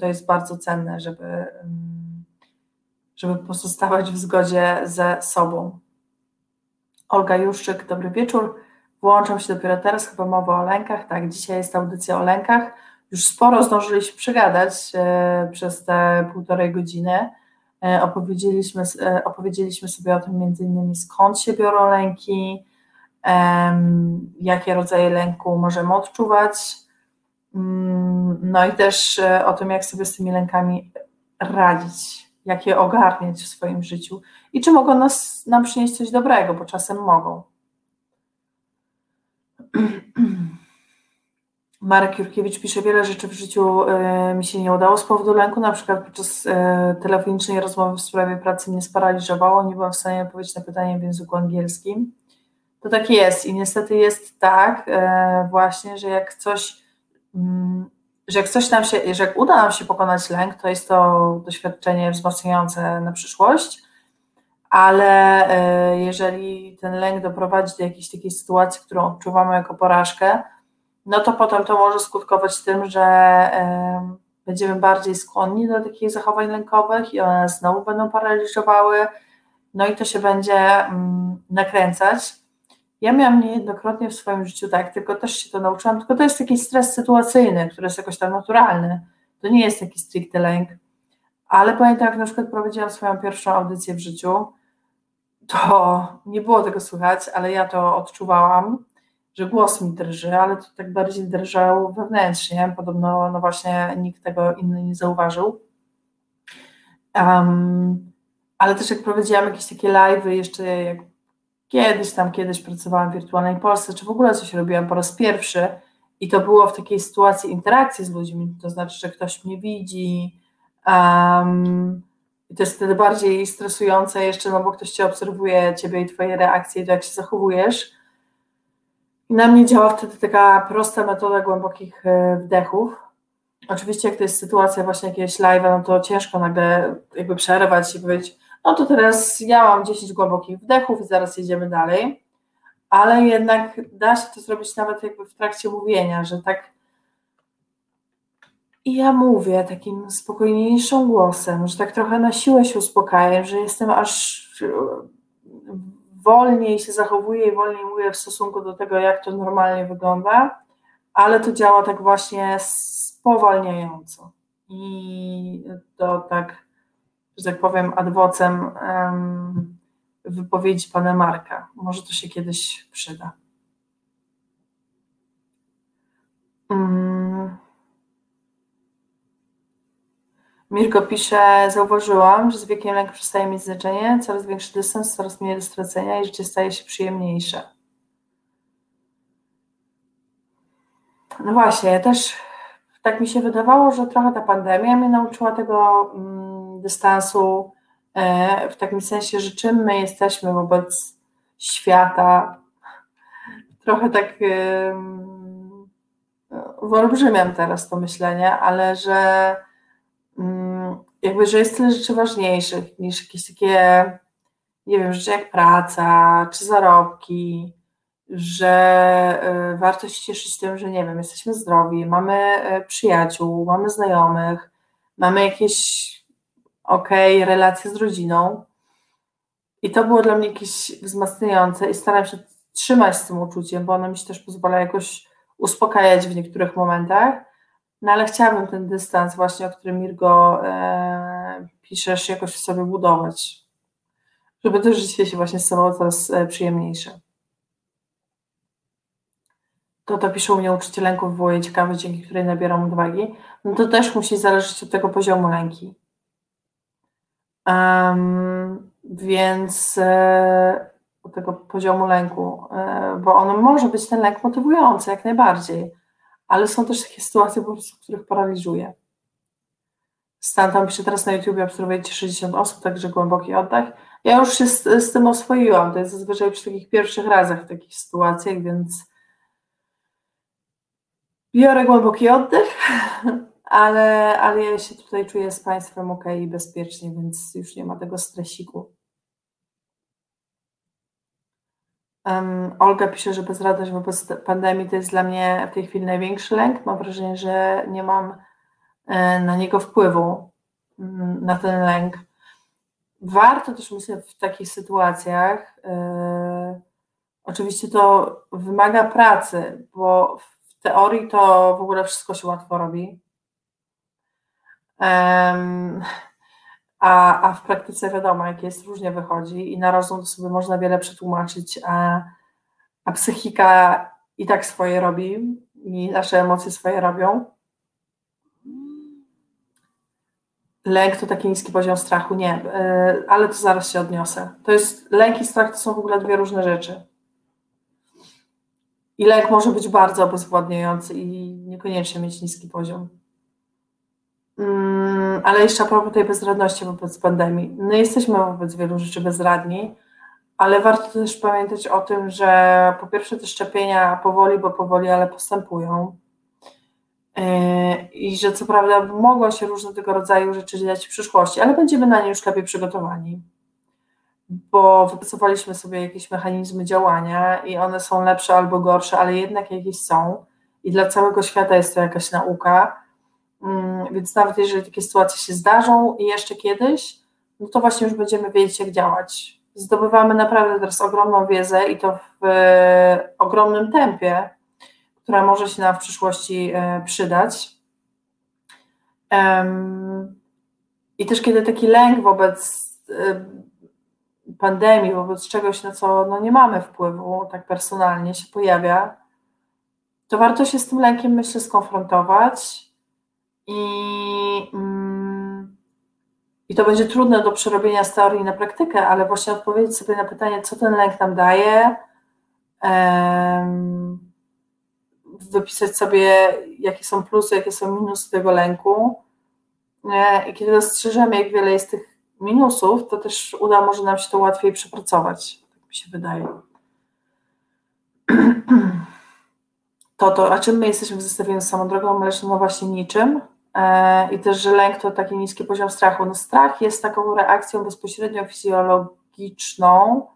to jest bardzo cenne, żeby, żeby pozostawać w zgodzie ze sobą. Olga Juszczyk, dobry wieczór. Włączam się dopiero teraz, chyba mowa o lękach. Tak, dzisiaj jest audycja o lękach. Już sporo zdążyliśmy przegadać e, przez te półtorej godziny. E, opowiedzieliśmy, opowiedzieliśmy sobie o tym między innymi skąd się biorą lęki, jakie rodzaje lęku możemy odczuwać, no i też e, o tym, jak sobie z tymi lękami radzić, jak je ogarniać w swoim życiu i czy mogą nas, nam przynieść coś dobrego, bo czasem mogą. Marek Jurkiewicz pisze, wiele rzeczy w życiu y, mi się nie udało z powodu lęku, na przykład podczas y, telefonicznej rozmowy w sprawie pracy mnie sparaliżowało, nie byłam w stanie odpowiedzieć na pytanie w języku angielskim. To tak jest i niestety jest tak właśnie, że jak coś, mm, że jak coś nam się, że jak uda nam się pokonać lęk, to jest to doświadczenie wzmacniające na przyszłość, ale jeżeli ten lęk doprowadzi do jakiejś takiej sytuacji, którą odczuwamy jako porażkę, no to potem to może skutkować tym, że będziemy bardziej skłonni do takich zachowań lękowych i one znowu będą paraliżowały, no i to się będzie mm, nakręcać. Ja miałam niejednokrotnie w swoim życiu tak, tylko też się to nauczyłam, tylko to jest taki stres sytuacyjny, który jest jakoś tam naturalny. To nie jest taki stricte lęk. Ale pamiętam, jak na przykład prowadziłam swoją pierwszą audycję w życiu, to nie było tego słychać, ale ja to odczuwałam że głos mi drży, ale to tak bardziej drżał wewnętrznie. Podobno no właśnie nikt tego inny nie zauważył. Um, ale też jak prowadziłam jakieś takie live'y, jeszcze jak kiedyś tam, kiedyś pracowałam w Wirtualnej Polsce, czy w ogóle coś robiłam po raz pierwszy i to było w takiej sytuacji interakcji z ludźmi, to znaczy, że ktoś mnie widzi um, i to jest wtedy bardziej stresujące jeszcze, no bo ktoś cię obserwuje, ciebie i twoje reakcje, to jak się zachowujesz, i na mnie działa wtedy taka prosta metoda głębokich e, wdechów. Oczywiście, jak to jest sytuacja właśnie jakiegoś live'a, no to ciężko nagle jakby przerwać i powiedzieć, no to teraz ja mam 10 głębokich wdechów i zaraz jedziemy dalej. Ale jednak da się to zrobić nawet jakby w trakcie mówienia, że tak i ja mówię takim spokojniejszym głosem, że tak trochę na siłę się uspokajam, że jestem aż wolniej się zachowuję i wolniej mówię w stosunku do tego, jak to normalnie wygląda, ale to działa tak właśnie spowalniająco. I to tak, że tak powiem, adwocem wypowiedzi pana Marka. Może to się kiedyś przyda. Um. Mirko pisze, zauważyłam, że z wiekiem lęk przestaje mieć znaczenie, coraz większy dystans, coraz mniej do stracenia i życie staje się przyjemniejsze. No właśnie, też tak mi się wydawało, że trochę ta pandemia mnie nauczyła tego mm, dystansu e, w takim sensie, że czym my jesteśmy wobec świata. Trochę tak e, wyolbrzymiam teraz to myślenie, ale że Mm, jakby, że jest tyle rzeczy ważniejszych niż jakieś takie, nie wiem, rzeczy jak praca czy zarobki, że y, warto się cieszyć tym, że nie wiem, jesteśmy zdrowi, mamy y, przyjaciół, mamy znajomych, mamy jakieś ok, relacje z rodziną. I to było dla mnie jakieś wzmacniające i staram się trzymać z tym uczuciem, bo ono mi się też pozwala jakoś uspokajać w niektórych momentach no ale chciałabym ten dystans właśnie, o którym Mirgo e, piszesz, jakoś w sobie budować, żeby to życie się właśnie stało coraz e, przyjemniejsze. To, to pisze u mnie uczucie lęku wywołuje ciekawe, dzięki której nabieram odwagi. No to też musi zależeć od tego poziomu lęki. Um, więc e, tego poziomu lęku, e, bo on może być ten lęk motywujący jak najbardziej ale są też takie sytuacje, po prostu, których paraliżuje. Stan tam pisze teraz na YouTube, obserwujecie 60 osób, także głęboki oddech. Ja już się z, z tym oswoiłam, to jest zazwyczaj przy takich pierwszych razach w takich sytuacjach, więc biorę głęboki oddech, ale, ale ja się tutaj czuję z Państwem ok i bezpiecznie, więc już nie ma tego stresiku. Um, Olga pisze, że bezradność wobec pandemii to jest dla mnie w tej chwili największy lęk. Mam wrażenie, że nie mam e, na niego wpływu, mm, na ten lęk. Warto też myślę w takich sytuacjach, yy, oczywiście to wymaga pracy, bo w teorii to w ogóle wszystko się łatwo robi. A, a w praktyce wiadomo, jak jest, różnie wychodzi i na rozum sobie można wiele przetłumaczyć, a, a psychika i tak swoje robi, i nasze emocje swoje robią. Lęk to taki niski poziom strachu, nie, yy, ale to zaraz się odniosę. To jest lęk i strach to są w ogóle dwie różne rzeczy. I lęk może być bardzo obezwładniający i niekoniecznie mieć niski poziom. Mm, ale jeszcze a propos tej bezradności wobec pandemii. No jesteśmy wobec wielu rzeczy bezradni, ale warto też pamiętać o tym, że po pierwsze te szczepienia powoli, bo powoli, ale postępują. Yy, I że co prawda mogą się różne tego rodzaju rzeczy dziać w przyszłości, ale będziemy na nie już lepiej przygotowani bo wypracowaliśmy sobie jakieś mechanizmy działania i one są lepsze albo gorsze, ale jednak jakieś są i dla całego świata jest to jakaś nauka, więc nawet jeżeli takie sytuacje się zdarzą i jeszcze kiedyś, no to właśnie już będziemy wiedzieć jak działać. Zdobywamy naprawdę teraz ogromną wiedzę i to w e, ogromnym tempie, która może się nam w przyszłości e, przydać. I też kiedy taki lęk wobec e, pandemii, wobec czegoś, na co no, nie mamy wpływu tak personalnie się pojawia, to warto się z tym lękiem, myślę, skonfrontować i, mm, i to będzie trudne do przerobienia z teorii na praktykę, ale właśnie odpowiedzieć sobie na pytanie, co ten lęk nam daje, wypisać sobie, jakie są plusy, jakie są minusy tego lęku. I kiedy dostrzeżemy, jak wiele jest tych minusów, to też uda może nam się to łatwiej przepracować, tak mi się wydaje. To to, a czym my jesteśmy w zestawieniu z samą drogą mleczną? No właśnie niczym. E, I też, że lęk to taki niski poziom strachu. No strach jest taką reakcją bezpośrednio fizjologiczną,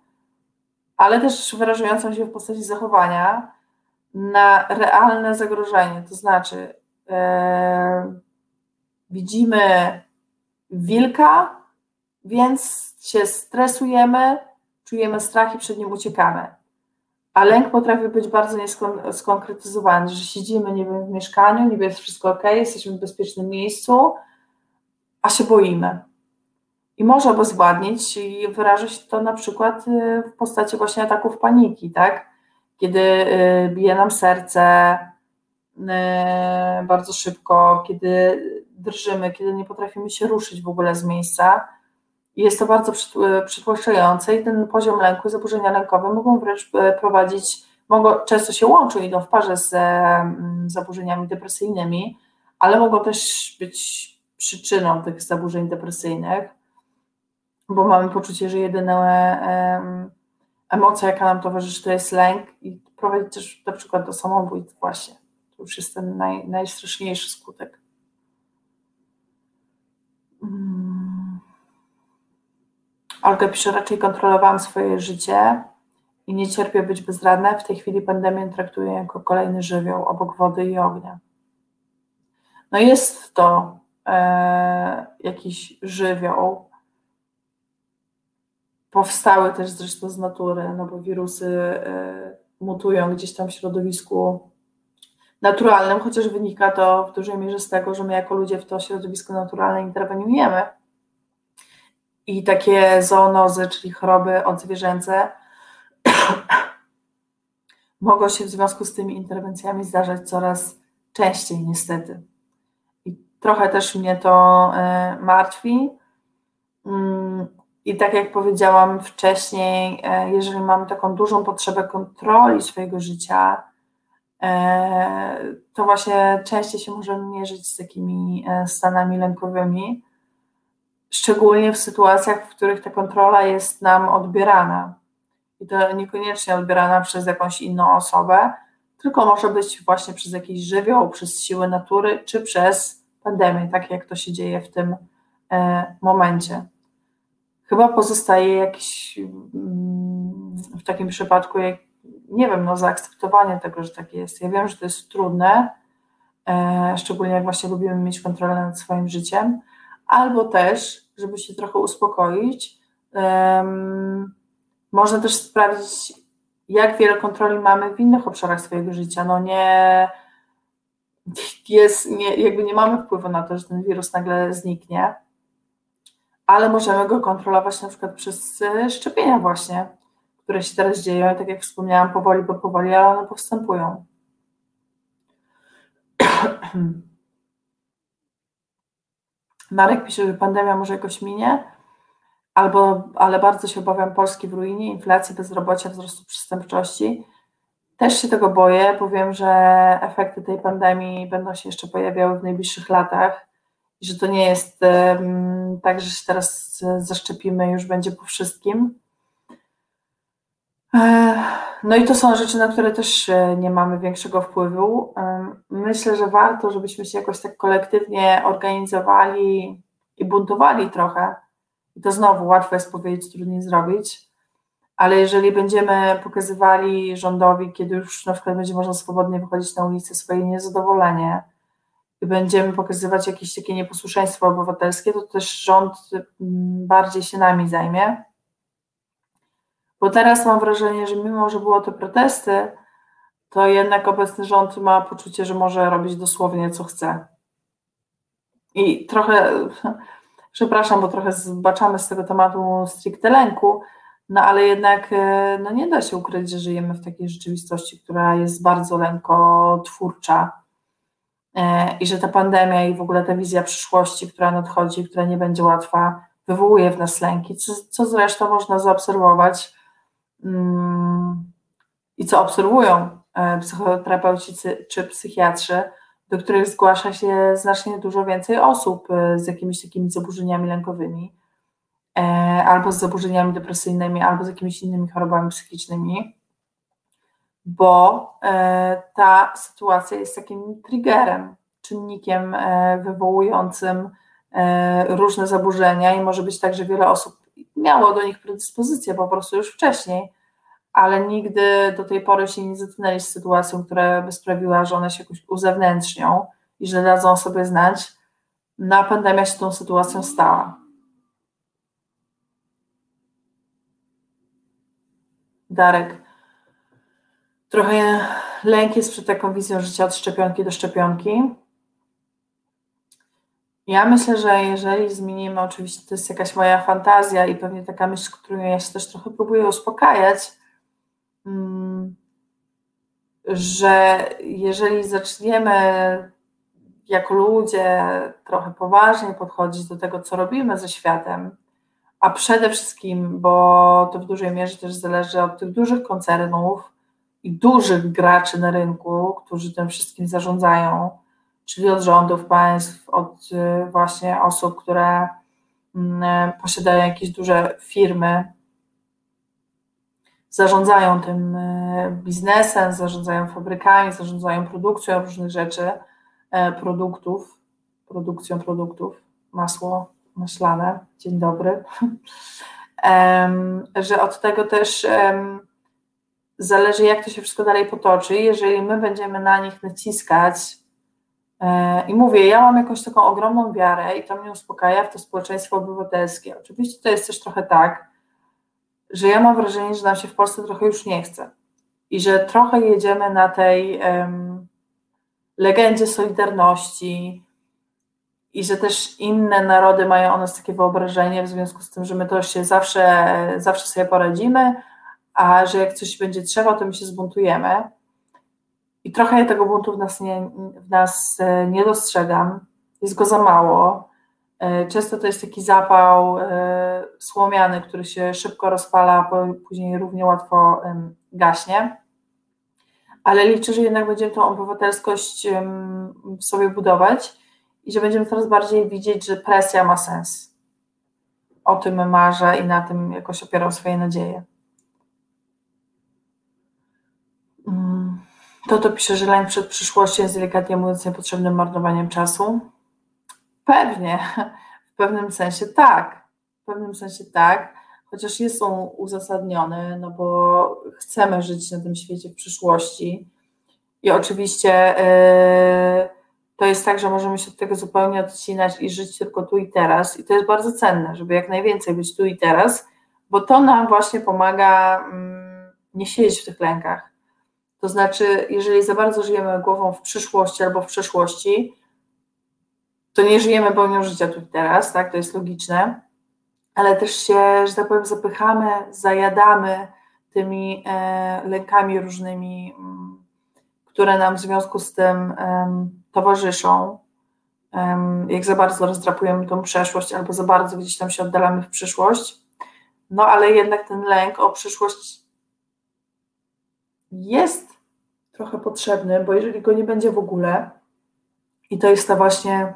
ale też wyrażającą się w postaci zachowania na realne zagrożenie. To znaczy, e, widzimy wilka, więc się stresujemy, czujemy strach i przed nim uciekamy. A lęk potrafi być bardzo nieskonkretyzowany, że siedzimy, nie wiem, w mieszkaniu, niby jest wszystko ok, jesteśmy w bezpiecznym miejscu, a się boimy. I może obezwładnić i wyraża się to na przykład y, w postaci właśnie ataków paniki, tak? Kiedy y, bije nam serce y, bardzo szybko, kiedy drżymy, kiedy nie potrafimy się ruszyć w ogóle z miejsca, jest to bardzo przytłaczające i ten poziom lęku, zaburzenia lękowe mogą wręcz e, prowadzić, mogą, często się łączą, idą w parze z mm, zaburzeniami depresyjnymi, ale mogą też być przyczyną tych zaburzeń depresyjnych, bo mamy poczucie, że jedyna emocja, jaka nam towarzyszy, to jest lęk i prowadzi też na przykład do samobójstw właśnie. To już jest ten naj, najstraszniejszy skutek. Olga pisze, raczej kontrolowałam swoje życie i nie cierpię być bezradna. W tej chwili pandemię traktuję jako kolejny żywioł obok wody i ognia. No jest to e, jakiś żywioł. Powstały też zresztą z natury, no bo wirusy e, mutują gdzieś tam w środowisku naturalnym, chociaż wynika to w dużej mierze z tego, że my jako ludzie w to środowisko naturalne interweniujemy i takie zoonozy, czyli choroby odzwierzęce, mogą się w związku z tymi interwencjami zdarzać coraz częściej, niestety. I trochę też mnie to e, martwi. Mm, I tak jak powiedziałam wcześniej, e, jeżeli mamy taką dużą potrzebę kontroli swojego życia, e, to właśnie częściej się możemy mierzyć z takimi stanami lękowymi szczególnie w sytuacjach, w których ta kontrola jest nam odbierana. I to niekoniecznie odbierana przez jakąś inną osobę, tylko może być właśnie przez jakiś żywioł, przez siły natury, czy przez pandemię, tak jak to się dzieje w tym e, momencie. Chyba pozostaje jakiś mm, w takim przypadku, jak, nie wiem, no zaakceptowanie tego, że tak jest. Ja wiem, że to jest trudne, e, szczególnie jak właśnie lubimy mieć kontrolę nad swoim życiem, albo też, żeby się trochę uspokoić, um, można też sprawdzić, jak wiele kontroli mamy w innych obszarach swojego życia. No nie jest, nie, jakby nie mamy wpływu na to, że ten wirus nagle zniknie, ale możemy go kontrolować na przykład przez e, szczepienia właśnie, które się teraz dzieją, tak jak wspomniałam, powoli, bo powoli, ale one postępują. Marek pisze, że pandemia może jakoś minie, albo, ale bardzo się obawiam Polski w ruinie, inflacji, bezrobocia, wzrostu przestępczości. Też się tego boję, bo wiem, że efekty tej pandemii będą się jeszcze pojawiały w najbliższych latach i że to nie jest um, tak, że się teraz zaszczepimy już będzie po wszystkim. No i to są rzeczy, na które też e, nie mamy większego wpływu. Myślę, że warto, żebyśmy się jakoś tak kolektywnie organizowali i buntowali trochę. To znowu łatwo jest powiedzieć, trudniej zrobić, ale jeżeli będziemy pokazywali rządowi, kiedy już na przykład będzie można swobodnie wychodzić na ulicę, swoje niezadowolenie i będziemy pokazywać jakieś takie nieposłuszeństwo obywatelskie, to też rząd mm, bardziej się nami zajmie bo teraz mam wrażenie, że mimo, że było to protesty, to jednak obecny rząd ma poczucie, że może robić dosłownie co chce. I trochę, przepraszam, bo trochę zbaczamy z tego tematu stricte lęku, no ale jednak e, no nie da się ukryć, że żyjemy w takiej rzeczywistości, która jest bardzo lękotwórcza e, i że ta pandemia i w ogóle ta wizja przyszłości, która nadchodzi, która nie będzie łatwa, wywołuje w nas lęki, co, co zresztą można zaobserwować i co obserwują e, psychoterapeuci czy psychiatrzy, do których zgłasza się znacznie dużo więcej osób e, z jakimiś takimi zaburzeniami lękowymi, e, albo z zaburzeniami depresyjnymi, albo z jakimiś innymi chorobami psychicznymi, bo ta sytuacja jest takim triggerem, czynnikiem wywołującym różne zaburzenia i może być tak, że wiele osób miało do nich predyspozycję po prostu już wcześniej, ale nigdy do tej pory się nie zetknęli z sytuacją, która by sprawiła, że one się jakoś uzewnętrznią i że dadzą sobie znać. No pandemia się tą sytuacją stała. Darek. Trochę lęk jest przed taką wizją życia od szczepionki do szczepionki. Ja myślę, że jeżeli zmienimy, oczywiście to jest jakaś moja fantazja i pewnie taka myśl, którą ja się też trochę próbuję uspokajać, mm, że jeżeli zaczniemy jako ludzie trochę poważnie podchodzić do tego, co robimy ze światem, a przede wszystkim, bo to w dużej mierze też zależy od tych dużych koncernów i dużych graczy na rynku, którzy tym wszystkim zarządzają, czyli od rządów państw, od y, właśnie osób, które mm, posiadają jakieś duże firmy, zarządzają tym y, biznesem, zarządzają fabrykami, zarządzają produkcją różnych rzeczy, e, produktów, produkcją produktów, masło maślane, dzień dobry, że od tego też zależy, jak to się wszystko dalej potoczy. Jeżeli my będziemy na nich naciskać, I mówię, ja mam jakąś taką ogromną wiarę i to mnie uspokaja w to społeczeństwo obywatelskie. Oczywiście to jest też trochę tak, że ja mam wrażenie, że nam się w Polsce trochę już nie chce i że trochę jedziemy na tej um, legendzie Solidarności i że też inne narody mają o nas takie wyobrażenie w związku z tym, że my to się zawsze, zawsze sobie poradzimy, a że jak coś będzie trzeba, to my się zbuntujemy. I trochę ja tego buntu w nas nie, w nas e, nie dostrzegam, jest go za mało. E, często to jest taki zapał e, słomiany, który się szybko rozpala, a później równie łatwo gaśnie. Ale liczę, że jednak będziemy tą obywatelskość w sobie budować i że będziemy coraz bardziej widzieć, że presja ma sens. O tym marzę i na tym jakoś opieram swoje nadzieje. To to pisze, że lęk przed przyszłością jest delikatnie mówiąc niepotrzebnym marnowaniem czasu. Pewnie, w pewnym sensie tak. W pewnym sensie tak, chociaż jest on uzasadniony, no bo chcemy żyć na tym świecie w przyszłości. I oczywiście yy, to jest tak, że możemy się od tego zupełnie odcinać i żyć tylko tu i teraz. I to jest bardzo cenne, żeby jak najwięcej być tu i teraz, bo to nam właśnie pomaga mm, nie siedzieć w tych lękach to znaczy, jeżeli za bardzo żyjemy głową w przyszłości albo w przeszłości, to nie żyjemy pełnią życia tu i teraz, tak, to jest logiczne, ale też się, że tak powiem, zapychamy, zajadamy tymi e, lękami różnymi, m, mm, które nam w związku z tym towarzyszą, jak za bardzo rozdrapujemy tą przeszłość albo za bardzo gdzieś tam się oddalamy w przyszłość. No ale jednak ten lęk o przyszłość jest trochę potrzebny, bo jeżeli go nie będzie w ogóle, i to jest ta właśnie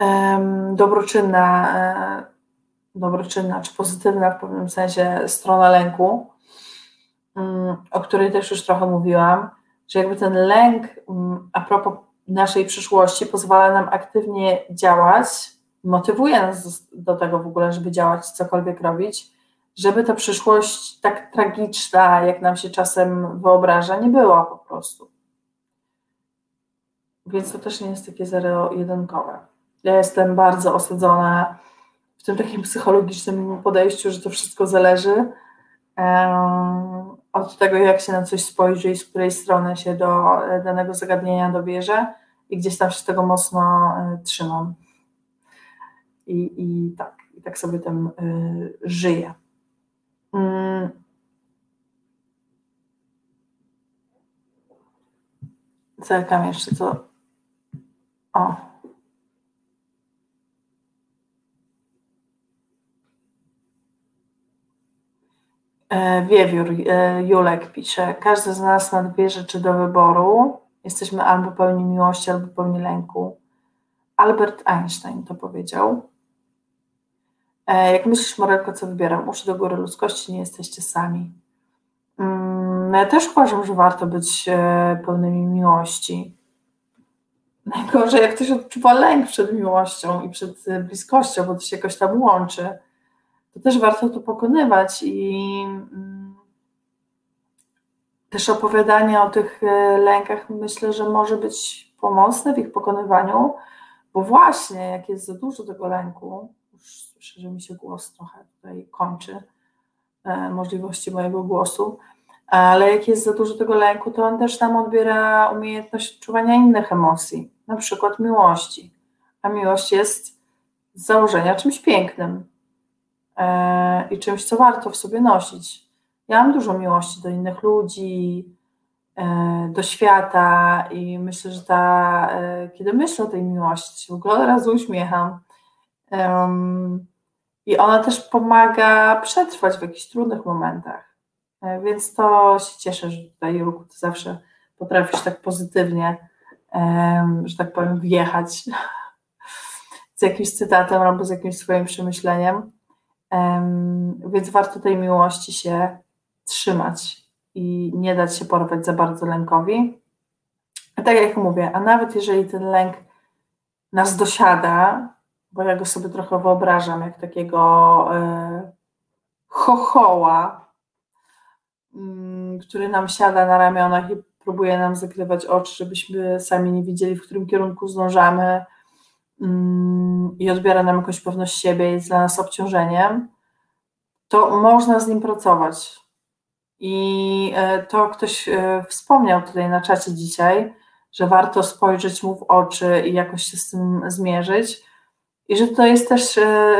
um, dobroczynna, e, dobroczynna czy pozytywna w pewnym sensie strona lęku, um, o której też już trochę mówiłam, że jakby ten lęk um, a propos naszej przyszłości pozwala nam aktywnie działać, motywuje nas do tego w ogóle, żeby działać, cokolwiek robić, żeby ta przyszłość tak tragiczna, jak nam się czasem wyobraża, nie była po prostu. Więc to też nie jest takie zero-jedynkowe. Ja jestem bardzo osadzona w tym takim psychologicznym podejściu, że to wszystko zależy od tego, jak się na coś spojrzy i z której strony się do danego zagadnienia dobierze i gdzieś tam się tego mocno e, trzymam. I, i tak, i tak sobie tym y, żyję. Mm. Zerkam jeszcze, co. O. E, wiewiór e, Julek pisze, każdy z nas ma dwie rzeczy do wyboru. Jesteśmy albo pełni miłości, albo pełni lęku. Albert Einstein to powiedział. E, jak myślisz, Morelko, co wybieram? Uszy do góry ludzkości, nie jesteście sami. Mm, no ja też uważam, że warto być e, pełnymi miłości. Najgorzej, jak ktoś odczuwa lęk przed miłością i przed bliskością, bo to się jakoś tam łączy, to też warto to pokonywać i mm, też opowiadanie o tych e, lękach myślę, że może być pomocne w ich pokonywaniu, bo właśnie jak jest za dużo tego lęku, już że mi się głos trochę tutaj kończy, e, możliwości mojego głosu, ale jak jest za dużo tego lęku, to on też nam odbiera umiejętność odczuwania innych emocji, na przykład miłości. A miłość jest z założenia czymś pięknym e, i czymś, co warto w sobie nosić. Ja mam dużo miłości do innych ludzi, e, do świata i myślę, że ta, kiedy myślę o tej miłości, w ogóle od razu uśmiecham, i ona też pomaga przetrwać w jakichś trudnych momentach. E, więc to się cieszę, że tutaj, Julku, ty zawsze potrafisz tak pozytywnie, że tak powiem, wjechać z jakimś cytatem albo z jakimś swoim przemyśleniem. Więc warto tej miłości się trzymać i nie dać się porwać za bardzo lękowi. Tak jak mówię, a nawet jeżeli ten lęk nas dosiada, bo ja go sobie trochę wyobrażam jak takiego y, chochoła, y, który nam siada na ramionach i próbuje nam zakrywać oczy, żebyśmy sami nie widzieli, w którym kierunku zdążamy y, i odbiera nam jakąś pewność siebie jest dla nas obciążeniem, to można z nim pracować. I e, to ktoś wspomniał tutaj na czacie dzisiaj, że warto spojrzeć mu w oczy i jakoś się z tym zmierzyć i że to jest też e,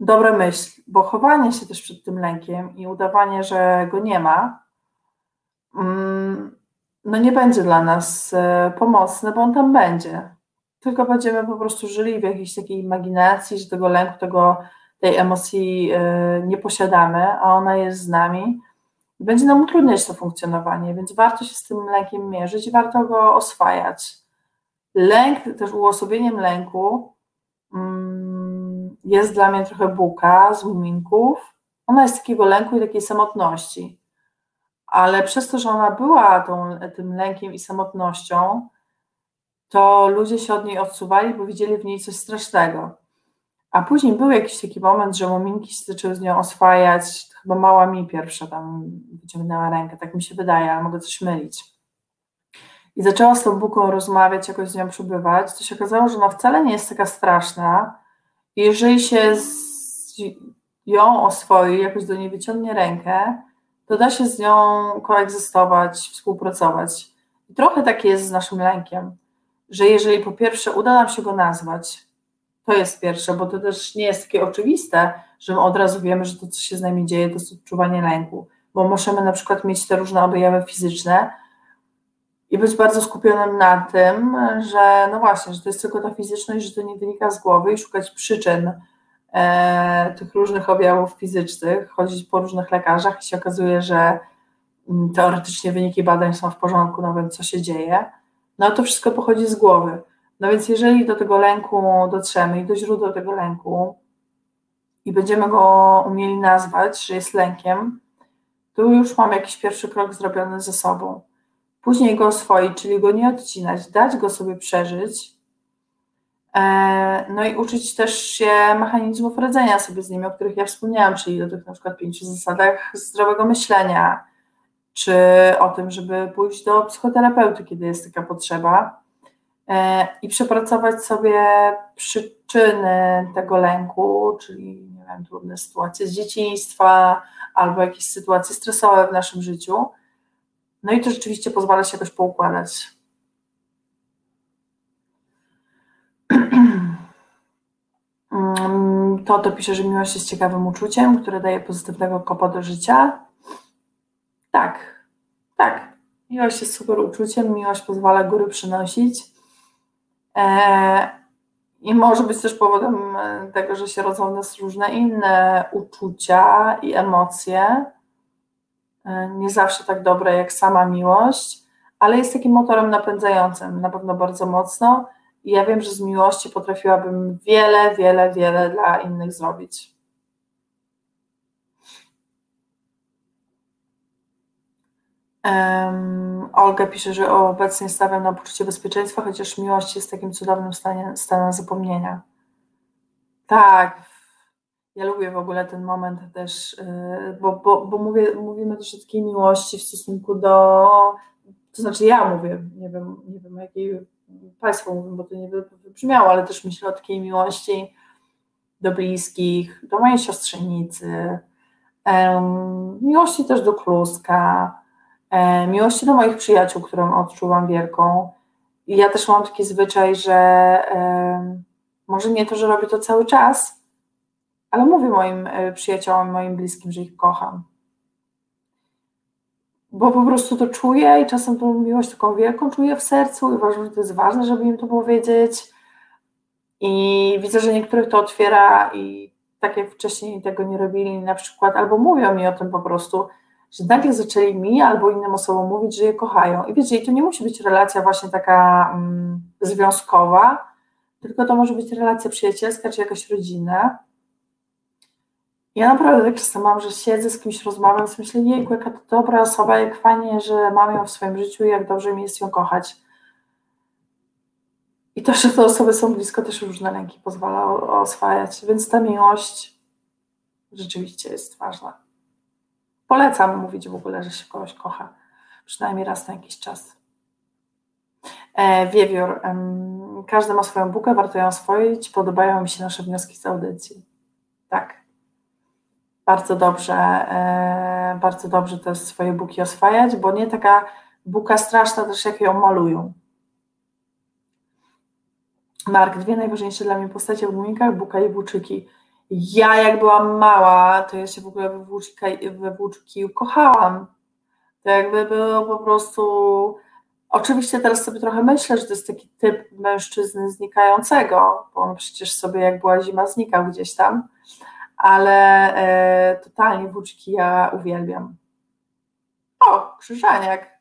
dobra myśl, bo chowanie się też przed tym lękiem i udawanie, że go nie ma, mm, no nie będzie dla nas e, pomocne, bo on tam będzie. Tylko będziemy po prostu żyli w jakiejś takiej imaginacji, że tego lęku, tego, tej emocji e, nie posiadamy, a ona jest z nami. Będzie nam utrudniać to funkcjonowanie, więc warto się z tym lękiem mierzyć warto go oswajać. Lęk, też uosobieniem lęku mm, jest dla mnie trochę buka z muminków. Ona jest takiego lęku i takiej samotności. Ale przez to, że ona była tą, tym lękiem i samotnością, to ludzie się od niej odsuwali, bo widzieli w niej coś strasznego. A później był jakiś taki moment, że muminki się zaczęły z nią oswajać. Chyba mała mi pierwsza tam wyciągnęła rękę, tak mi się wydaje, ale mogę coś mylić i zaczęła z tą Buką rozmawiać, jakoś z nią przebywać, to się okazało, że ona wcale nie jest taka straszna. Jeżeli się z ją oswoi, jakoś do niej wyciągnie rękę, to da się z nią koegzystować, współpracować. I trochę tak jest z naszym lękiem, że jeżeli po pierwsze uda nam się go nazwać, to jest pierwsze, bo to też nie jest takie oczywiste, że my od razu wiemy, że to, co się z nami dzieje, to jest odczuwanie lęku. bo możemy na przykład mieć te różne objawy fizyczne i być bardzo skupionym na tym, że no właśnie, że to jest tylko ta fizyczność, że to nie wynika z głowy i szukać przyczyn e, tych różnych objawów fizycznych, chodzić po różnych lekarzach i się okazuje, że mm, teoretycznie wyniki badań są w porządku, no wiem co się dzieje, no to wszystko pochodzi z głowy. No więc jeżeli do tego lęku dotrzemy i do źródła tego lęku i będziemy go umieli nazwać, że jest lękiem, to już mam jakiś pierwszy krok zrobiony ze sobą. Później go oswoić, czyli go nie odcinać, dać go sobie przeżyć, e, no i uczyć też się mechanizmów radzenia sobie z nimi, o których ja wspomniałam, czyli o tych na przykład pięciu zasadach zdrowego myślenia, czy o tym, żeby pójść do psychoterapeuty, kiedy jest taka potrzeba e, i przepracować sobie przyczyny tego lęku, czyli nie wiem, trudne sytuacje z dzieciństwa albo jakieś sytuacje stresowe w naszym życiu. No i to rzeczywiście pozwala się też poukładać. To to pisze, że miłość jest ciekawym uczuciem, które daje pozytywnego kopa do życia. Tak, tak. Miłość jest super uczuciem, miłość pozwala góry przynosić. E, I może być też powodem tego, że się rodzą w nas różne inne uczucia i emocje. E, nie zawsze tak dobre jak sama miłość, ale jest takim motorem napędzającym na pewno bardzo mocno. I ja wiem, że z miłości potrafiłabym wiele, wiele, wiele dla innych zrobić. Um, Olga pisze, że obecnie stawiam na poczucie bezpieczeństwa, chociaż miłość jest takim cudownym stanie, stanem zapomnienia. Tak, ja lubię w ogóle ten moment też, y, bo, bo, bo mówię, mówimy też o takiej miłości w stosunku do, to znaczy ja mówię, nie wiem, nie wiem jakiej Państwo mówią, bo to nie wybrzmiało, ale też myślę o takiej miłości do bliskich, do mojej siostrzenicy, miłości też do Kluska, miłości do moich przyjaciół, którą odczuwam wielką. I ja też mam taki zwyczaj, że może nie to, że robię to cały czas, ale mówię moim e, przyjaciołom, moim bliskim, że ich kocham. Bo po prostu to czuję i czasem tą miłość taką wielką czuję w sercu i uważam, że to jest ważne, żeby im to powiedzieć. I widzę, że niektórych to otwiera i tak jak wcześniej tego nie robili na przykład, albo mówią mi o tym po prostu, że nagle zaczęli mi albo innym osobom mówić, że je kochają. I wiecie, i to nie musi być relacja właśnie taka mm, związkowa, tylko to może być relacja przyjacielska czy jakaś rodzina. Ja naprawdę tak czasem mam, że siedzę z kimś, rozmawiam, sobie myślę, jejku, jaka to dobra osoba, jak fajnie, że mam ją w swoim życiu i jak dobrze mi jest ją kochać. I to, że te osoby są blisko, też różne lęki pozwala oswajać, więc ta miłość rzeczywiście jest ważna. Polecam mówić w ogóle, że się kogoś kocha, przynajmniej raz na jakiś czas. E, wiewiór. Każdy ma swoją bukę, warto ją oswoić. Podobają mi się nasze wnioski z audycji. Tak. Bardzo dobrze, e, bardzo dobrze te swoje buki oswajać, bo nie taka buka straszna też, jak ją malują. Mark, dwie najważniejsze dla mnie postacie w mumikach, buka i buczyki. Ja jak byłam mała, to ja się w ogóle we we włóczki kochałam. To jakby było po prostu... Oczywiście teraz sobie trochę myślę, że to jest taki typ mężczyzny znikającego, bo on przecież sobie jak była zima znikał gdzieś tam, ale e, totalnie włóczki ja uwielbiam. O, krzyżaniak.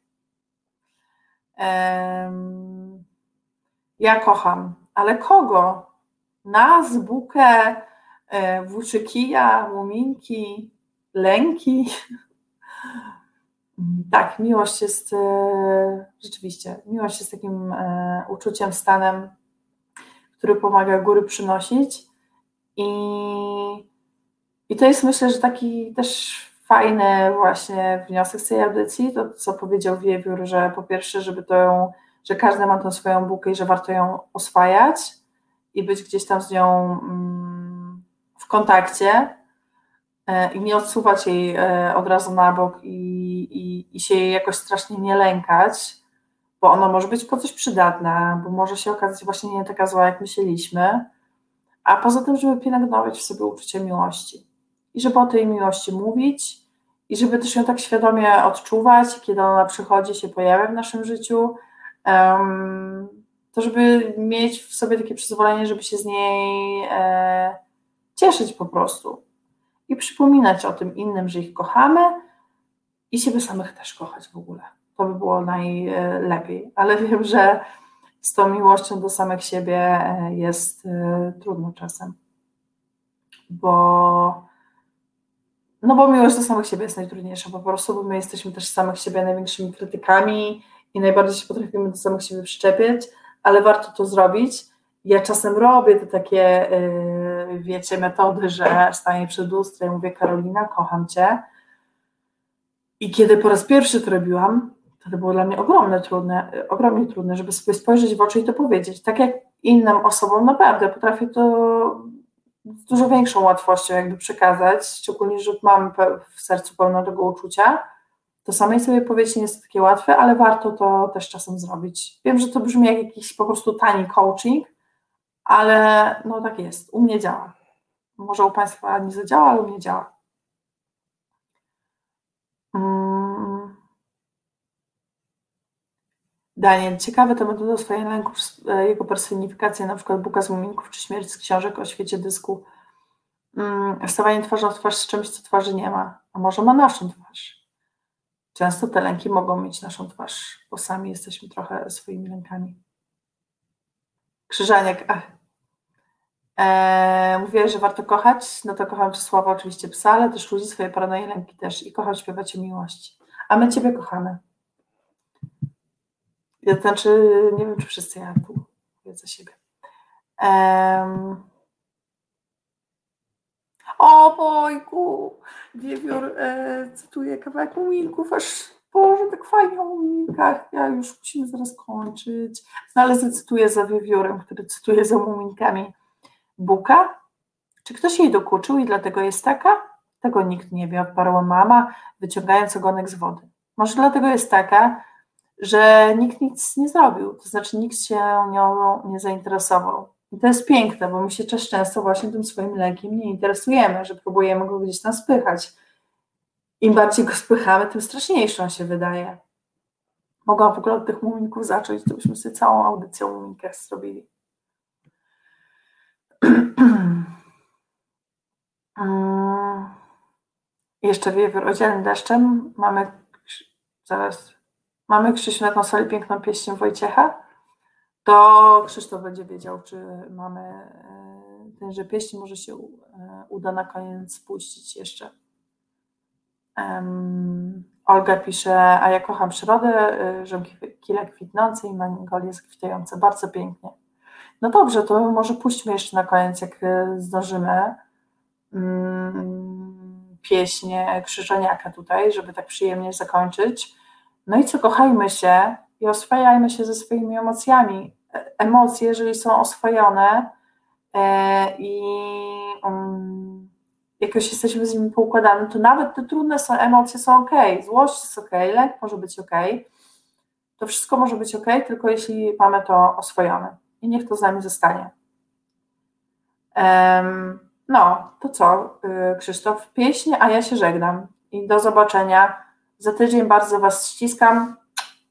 Ja kocham, ale kogo? Nas, bukę, E, włóczykija, muminki, lęki. Tak, miłość jest e, rzeczywiście, miłość jest takim uczuciem, stanem, który pomaga góry przynosić i, i to jest myślę, że taki też fajny właśnie wniosek z tej audycji, to co powiedział Wiewiór, że po pierwsze, żeby to, że każdy ma tą swoją bukę i że warto ją oswajać i być gdzieś tam z nią mm, w kontakcie e, i nie odsuwać jej e, od razu na bok i, i, i się jej jakoś strasznie nie lękać, bo ona może być po coś przydatna, bo może się okazać właśnie nie taka zła, jak myśleliśmy, a poza tym, żeby pielęgnować w sobie uczucie miłości i żeby o tej miłości mówić i żeby też ją tak świadomie odczuwać, kiedy ona przychodzi, się pojawia w naszym życiu, to żeby mieć w sobie takie przyzwolenie, żeby się z niej e, cieszyć po prostu i przypominać o tym innym, że ich kochamy i siebie samych też kochać w ogóle. To by było najlepiej, ale wiem, że z tą miłością do samych siebie e, jest e, trudno czasem, bo no bo miłość do samych siebie jest najtrudniejsza po prostu, bo my jesteśmy też samych siebie największymi krytykami i najbardziej się potrafimy do samych siebie przyczepić, ale warto to zrobić. Ja czasem robię te takie, yy, wiecie, metody, że staję przed lustrem i mówię Karolina, kocham Cię. I kiedy po raz pierwszy to robiłam, to, to było dla mnie ogromne, trudne, ogromnie trudne, żeby sobie spojrzeć w oczy i to powiedzieć. Tak jak innym osobom naprawdę potrafię to z dużo większą łatwością jakby przekazać, szczególnie, że mam w sercu pełno tego uczucia, to samej sobie powiedzieć nie jest takie łatwe, ale warto to też czasem zrobić. Wiem, że to brzmi jak jakiś po prostu tani coaching, ale no tak jest, u mnie działa. Może u Państwa nie zadziała, ale u mnie działa. Daniel, ciekawe to metoda swoich lęków, e, jego personifikacja, na przykład Buka z Muminków czy Śmierć z książek o świecie dysku. Hmm. Wstawanie twarzą w twarz z czymś, co twarzy nie ma, a może ma naszą twarz. Często te lęki mogą mieć naszą twarz, bo sami jesteśmy trochę swoimi lękami. Krzyżaniak, ach. Eee, mówię, że warto kochać, no to kocham Czesława oczywiście psa, ale też ludzi, swoje paranoje lęki też i kocham śpiewać o miłości. A my Ciebie kochamy. Znaczy, nie wiem, czy wszyscy ja tu mówię za siebie. Eee, o bojku, wiewiór e, cytuje kawałek muminków, aż Boże, tak fajnie o muminkach, ja już musimy zaraz kończyć. No ale zacytuję za wiewiórem, który cytuje za muminkami. Buka? Czy ktoś jej dokuczył i dlatego jest taka? Tego nikt nie wie, odparła mama, wyciągając ogonek z wody. Może dlatego jest taka, że nikt nic nie zrobił, to znaczy nikt się nią nie zainteresował. I to jest piękne, bo my się też często właśnie tym swoim lękiem nie interesujemy, że próbujemy go gdzieś tam spychać. Im bardziej go spychamy, tym straszniejszy on się wydaje. Mogłam w ogóle od tych muminków zacząć, to byśmy sobie całą audycję o zrobili. Jeszcze wiewiór odzielny deszczem. Mamy zaraz mamy Krzysiu na konsoli piękną pieśń Wojciecha to Krzysztof będzie wiedział, czy mamy e, tenże pieśń, może się e, uda na koniec spuścić jeszcze. Um, Olga pisze, a ja kocham przyrodę, kile kwitnące i mangolie zakwitające, bardzo pięknie. No dobrze, to może puśćmy jeszcze na koniec, jak e, zdążymy, um, pieśń Krzyżaniaka tutaj, żeby tak przyjemnie zakończyć. No i co, kochajmy się, i oswajajmy się ze swoimi emocjami. Emocje, jeżeli są oswojone e, i um, jakoś jesteśmy z nimi poukładani, to nawet te trudne są, emocje są ok, złość jest ok, lęk może być ok, to wszystko może być ok, tylko jeśli mamy to oswojone i niech to z nami zostanie. No, to co, y, Krzysztof? Pieśń, a ja się żegnam i do zobaczenia. Za tydzień bardzo Was ściskam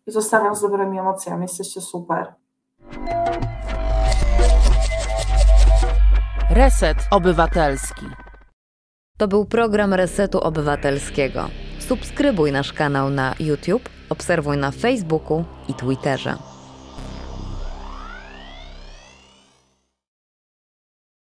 i zostawiam z dobrymi emocjami. Jesteście super. Reset Obywatelski. To był program Resetu Obywatelskiego. Subskrybuj nasz kanał na YouTube, obserwuj na Facebooku i Twitterze.